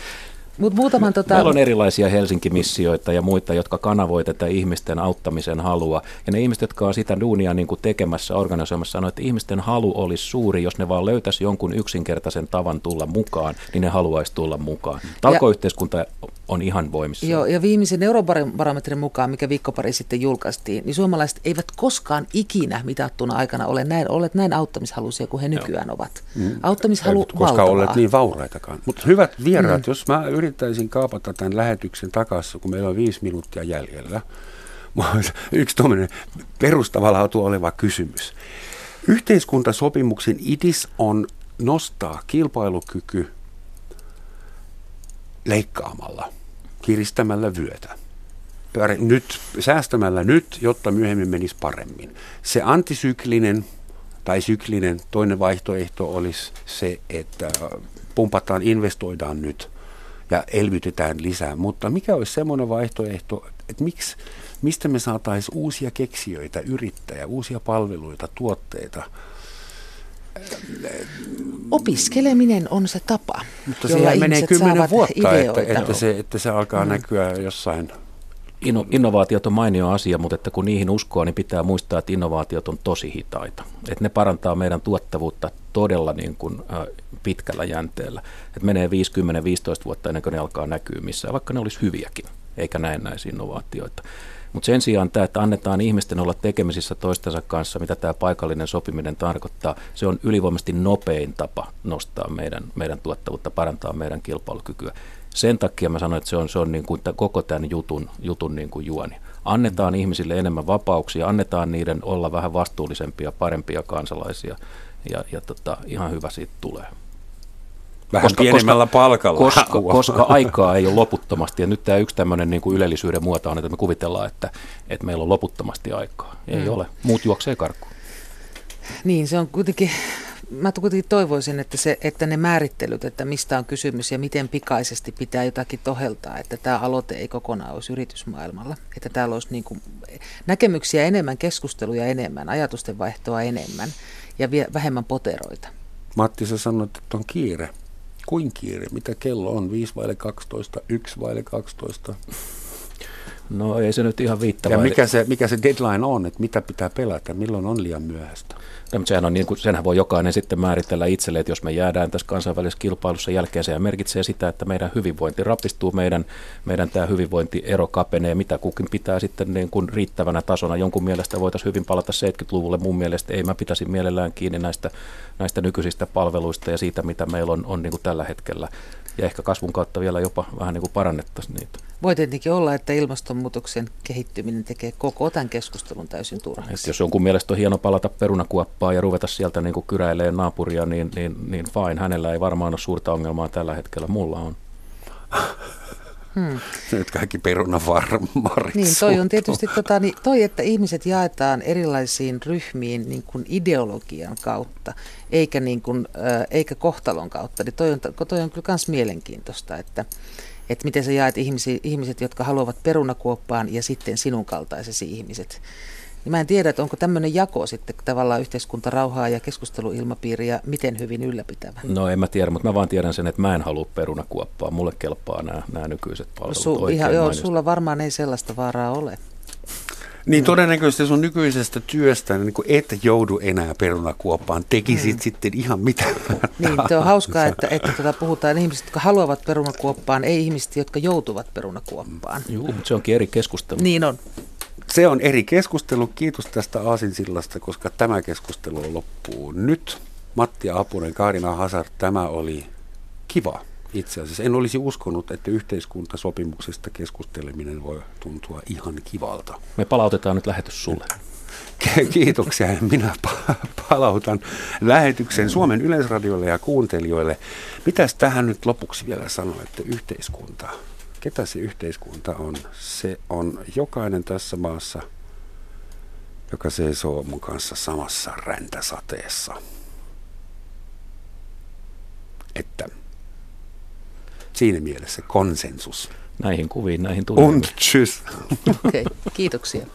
Mut muutaman, tota... Meillä on erilaisia Helsinki-missioita ja muita, jotka kanavoivat tätä ihmisten auttamisen halua. Ja ne ihmiset, jotka on sitä duunia niin kuin tekemässä, organisoimassa, sanoo, että ihmisten halu olisi suuri, jos ne vaan löytäisi jonkun yksinkertaisen tavan tulla mukaan, niin ne haluaisi tulla mukaan. Talkoyhteiskunta on ihan voimissa. Joo, ja viimeisen eurobarometrin mukaan, mikä viikko pari sitten julkaistiin, niin suomalaiset eivät koskaan ikinä mitattuna aikana ole näin, olleet näin auttamishaluisia kuin he nykyään Joo. ovat. Mm. Auttamishalu Eivät koskaan olleet niin vauraitakaan. Mutta hyvät vieraat, mm. jos mä yrittäisin kaapata tämän lähetyksen takaisin, kun meillä on viisi minuuttia jäljellä, yksi tuommoinen perustavanlaatu oleva kysymys. Yhteiskuntasopimuksen idis on nostaa kilpailukyky leikkaamalla kiristämällä vyötä. Nyt, säästämällä nyt, jotta myöhemmin menisi paremmin. Se antisyklinen tai syklinen toinen vaihtoehto olisi se, että pumpataan, investoidaan nyt ja elvytetään lisää. Mutta mikä olisi semmoinen vaihtoehto, että miksi, mistä me saataisiin uusia keksijöitä, yrittäjä, uusia palveluita, tuotteita – Opiskeleminen on se tapa, Mutta jolla menee kymmenen vuotta, että, että, se, että se alkaa mm. näkyä jossain Inno, innovaatiot on mainio asia, mutta että kun niihin uskoo, niin pitää muistaa, että innovaatiot on tosi hitaita. Että ne parantaa meidän tuottavuutta todella niin kuin, äh, pitkällä jänteellä. Että menee 50-15 vuotta ennen kuin ne alkaa näkyä missään, vaikka ne olisi hyviäkin, eikä näin näisiä innovaatioita. Mutta sen sijaan tämä, että annetaan ihmisten olla tekemisissä toistensa kanssa, mitä tämä paikallinen sopiminen tarkoittaa, se on ylivoimaisesti nopein tapa nostaa meidän, meidän tuottavuutta, parantaa meidän kilpailukykyä. Sen takia mä sanoin, että se on, se on niin kuin koko tämän jutun, jutun niin kuin juoni. Annetaan ihmisille enemmän vapauksia, annetaan niiden olla vähän vastuullisempia, parempia kansalaisia ja, ja tota, ihan hyvä siitä tulee. Vähän koska, pienemmällä koska, palkalla. Koska, koska aikaa ei ole loputtomasti. Ja nyt tämä yksi tämmöinen niin kuin ylellisyyden muoto on, että me kuvitellaan, että, että meillä on loputtomasti aikaa. Ei mm. ole. Muut juoksee karkuun. Niin, se on kuitenkin, mä kuitenkin toivoisin, että, se, että ne määrittelyt, että mistä on kysymys ja miten pikaisesti pitää jotakin toheltaa, että tämä aloite ei kokonaan olisi yritysmaailmalla. Että täällä olisi niin kuin näkemyksiä enemmän, keskusteluja enemmän, ajatusten vaihtoa enemmän ja vähemmän poteroita. Matti, sä sanoit, että on kiire. Kuin kiire? Mitä kello on? 5 vai 12? 1 vai 12? No ei se nyt ihan viittävä. Ja mikä se, mikä se deadline on, että mitä pitää pelätä, milloin on liian myöhäistä? No, sehän on niin kuin, senhän voi jokainen sitten määritellä itselle, että jos me jäädään tässä kansainvälisessä kilpailussa jälkeen, se merkitsee sitä, että meidän hyvinvointi rapistuu, meidän, meidän tämä hyvinvointiero kapenee, mitä kukin pitää sitten niin kuin riittävänä tasona. Jonkun mielestä voitaisiin hyvin palata 70-luvulle, mun mielestä ei, mä pitäisin mielellään kiinni näistä, näistä nykyisistä palveluista ja siitä, mitä meillä on, on niin kuin tällä hetkellä ja ehkä kasvun kautta vielä jopa vähän niin kuin parannettaisiin niitä. Voi tietenkin olla, että ilmastonmuutoksen kehittyminen tekee koko tämän keskustelun täysin turhaksi. Et jos jonkun mielestä on hieno palata perunakuoppaa ja ruveta sieltä niin kuin kyräilee naapuria, niin, niin, niin fine. Hänellä ei varmaan ole suurta ongelmaa tällä hetkellä. Mulla on. Hmm. Nyt kaikki perunavarmarit. Niin, toi on tietysti tota, niin toi, että ihmiset jaetaan erilaisiin ryhmiin niin kuin ideologian kautta, eikä, niin kuin, eikä kohtalon kautta. Niin toi on, toi on kyllä myös mielenkiintoista, että, että miten sä jaet ihmisi, ihmiset, jotka haluavat perunakuoppaan ja sitten sinun kaltaisesi ihmiset. Niin mä en tiedä, että onko tämmöinen jako sitten tavallaan yhteiskunta rauhaa ja keskusteluilmapiiriä miten hyvin ylläpitävä. No en mä tiedä, mutta mä vaan tiedän sen, että mä en halua perunakuoppaa. Mulle kelpaa nämä, nämä nykyiset palvelut Su, ihan, joo, sulla varmaan ei sellaista vaaraa ole. Niin todennäköisesti sun nykyisestä työstä niin et joudu enää perunakuoppaan, tekisit mm. sitten ihan mitä. Niin, se on hauskaa, että, että tuota puhutaan ihmisistä, jotka haluavat perunakuoppaan, ei ihmiset, jotka joutuvat perunakuoppaan. Joo, mutta se onkin eri keskustelu. Niin on. Se on eri keskustelu. Kiitos tästä aasinsillasta, koska tämä keskustelu loppuu nyt. Matti Apunen, Kaarina Hazard, tämä oli kiva itse asiassa. En olisi uskonut, että yhteiskuntasopimuksesta keskusteleminen voi tuntua ihan kivalta. Me palautetaan nyt lähetys sulle. Kiitoksia. Minä palautan lähetyksen Suomen Yleisradiolle ja kuuntelijoille. Mitäs tähän nyt lopuksi vielä sanoa, että yhteiskunta ketä se yhteiskunta on? Se on jokainen tässä maassa, joka seisoo mun kanssa samassa räntäsateessa. Että siinä mielessä konsensus. näihin kuviin, näihin tunnelmiin. Und tschüss. Okei, okay, kiitoksia.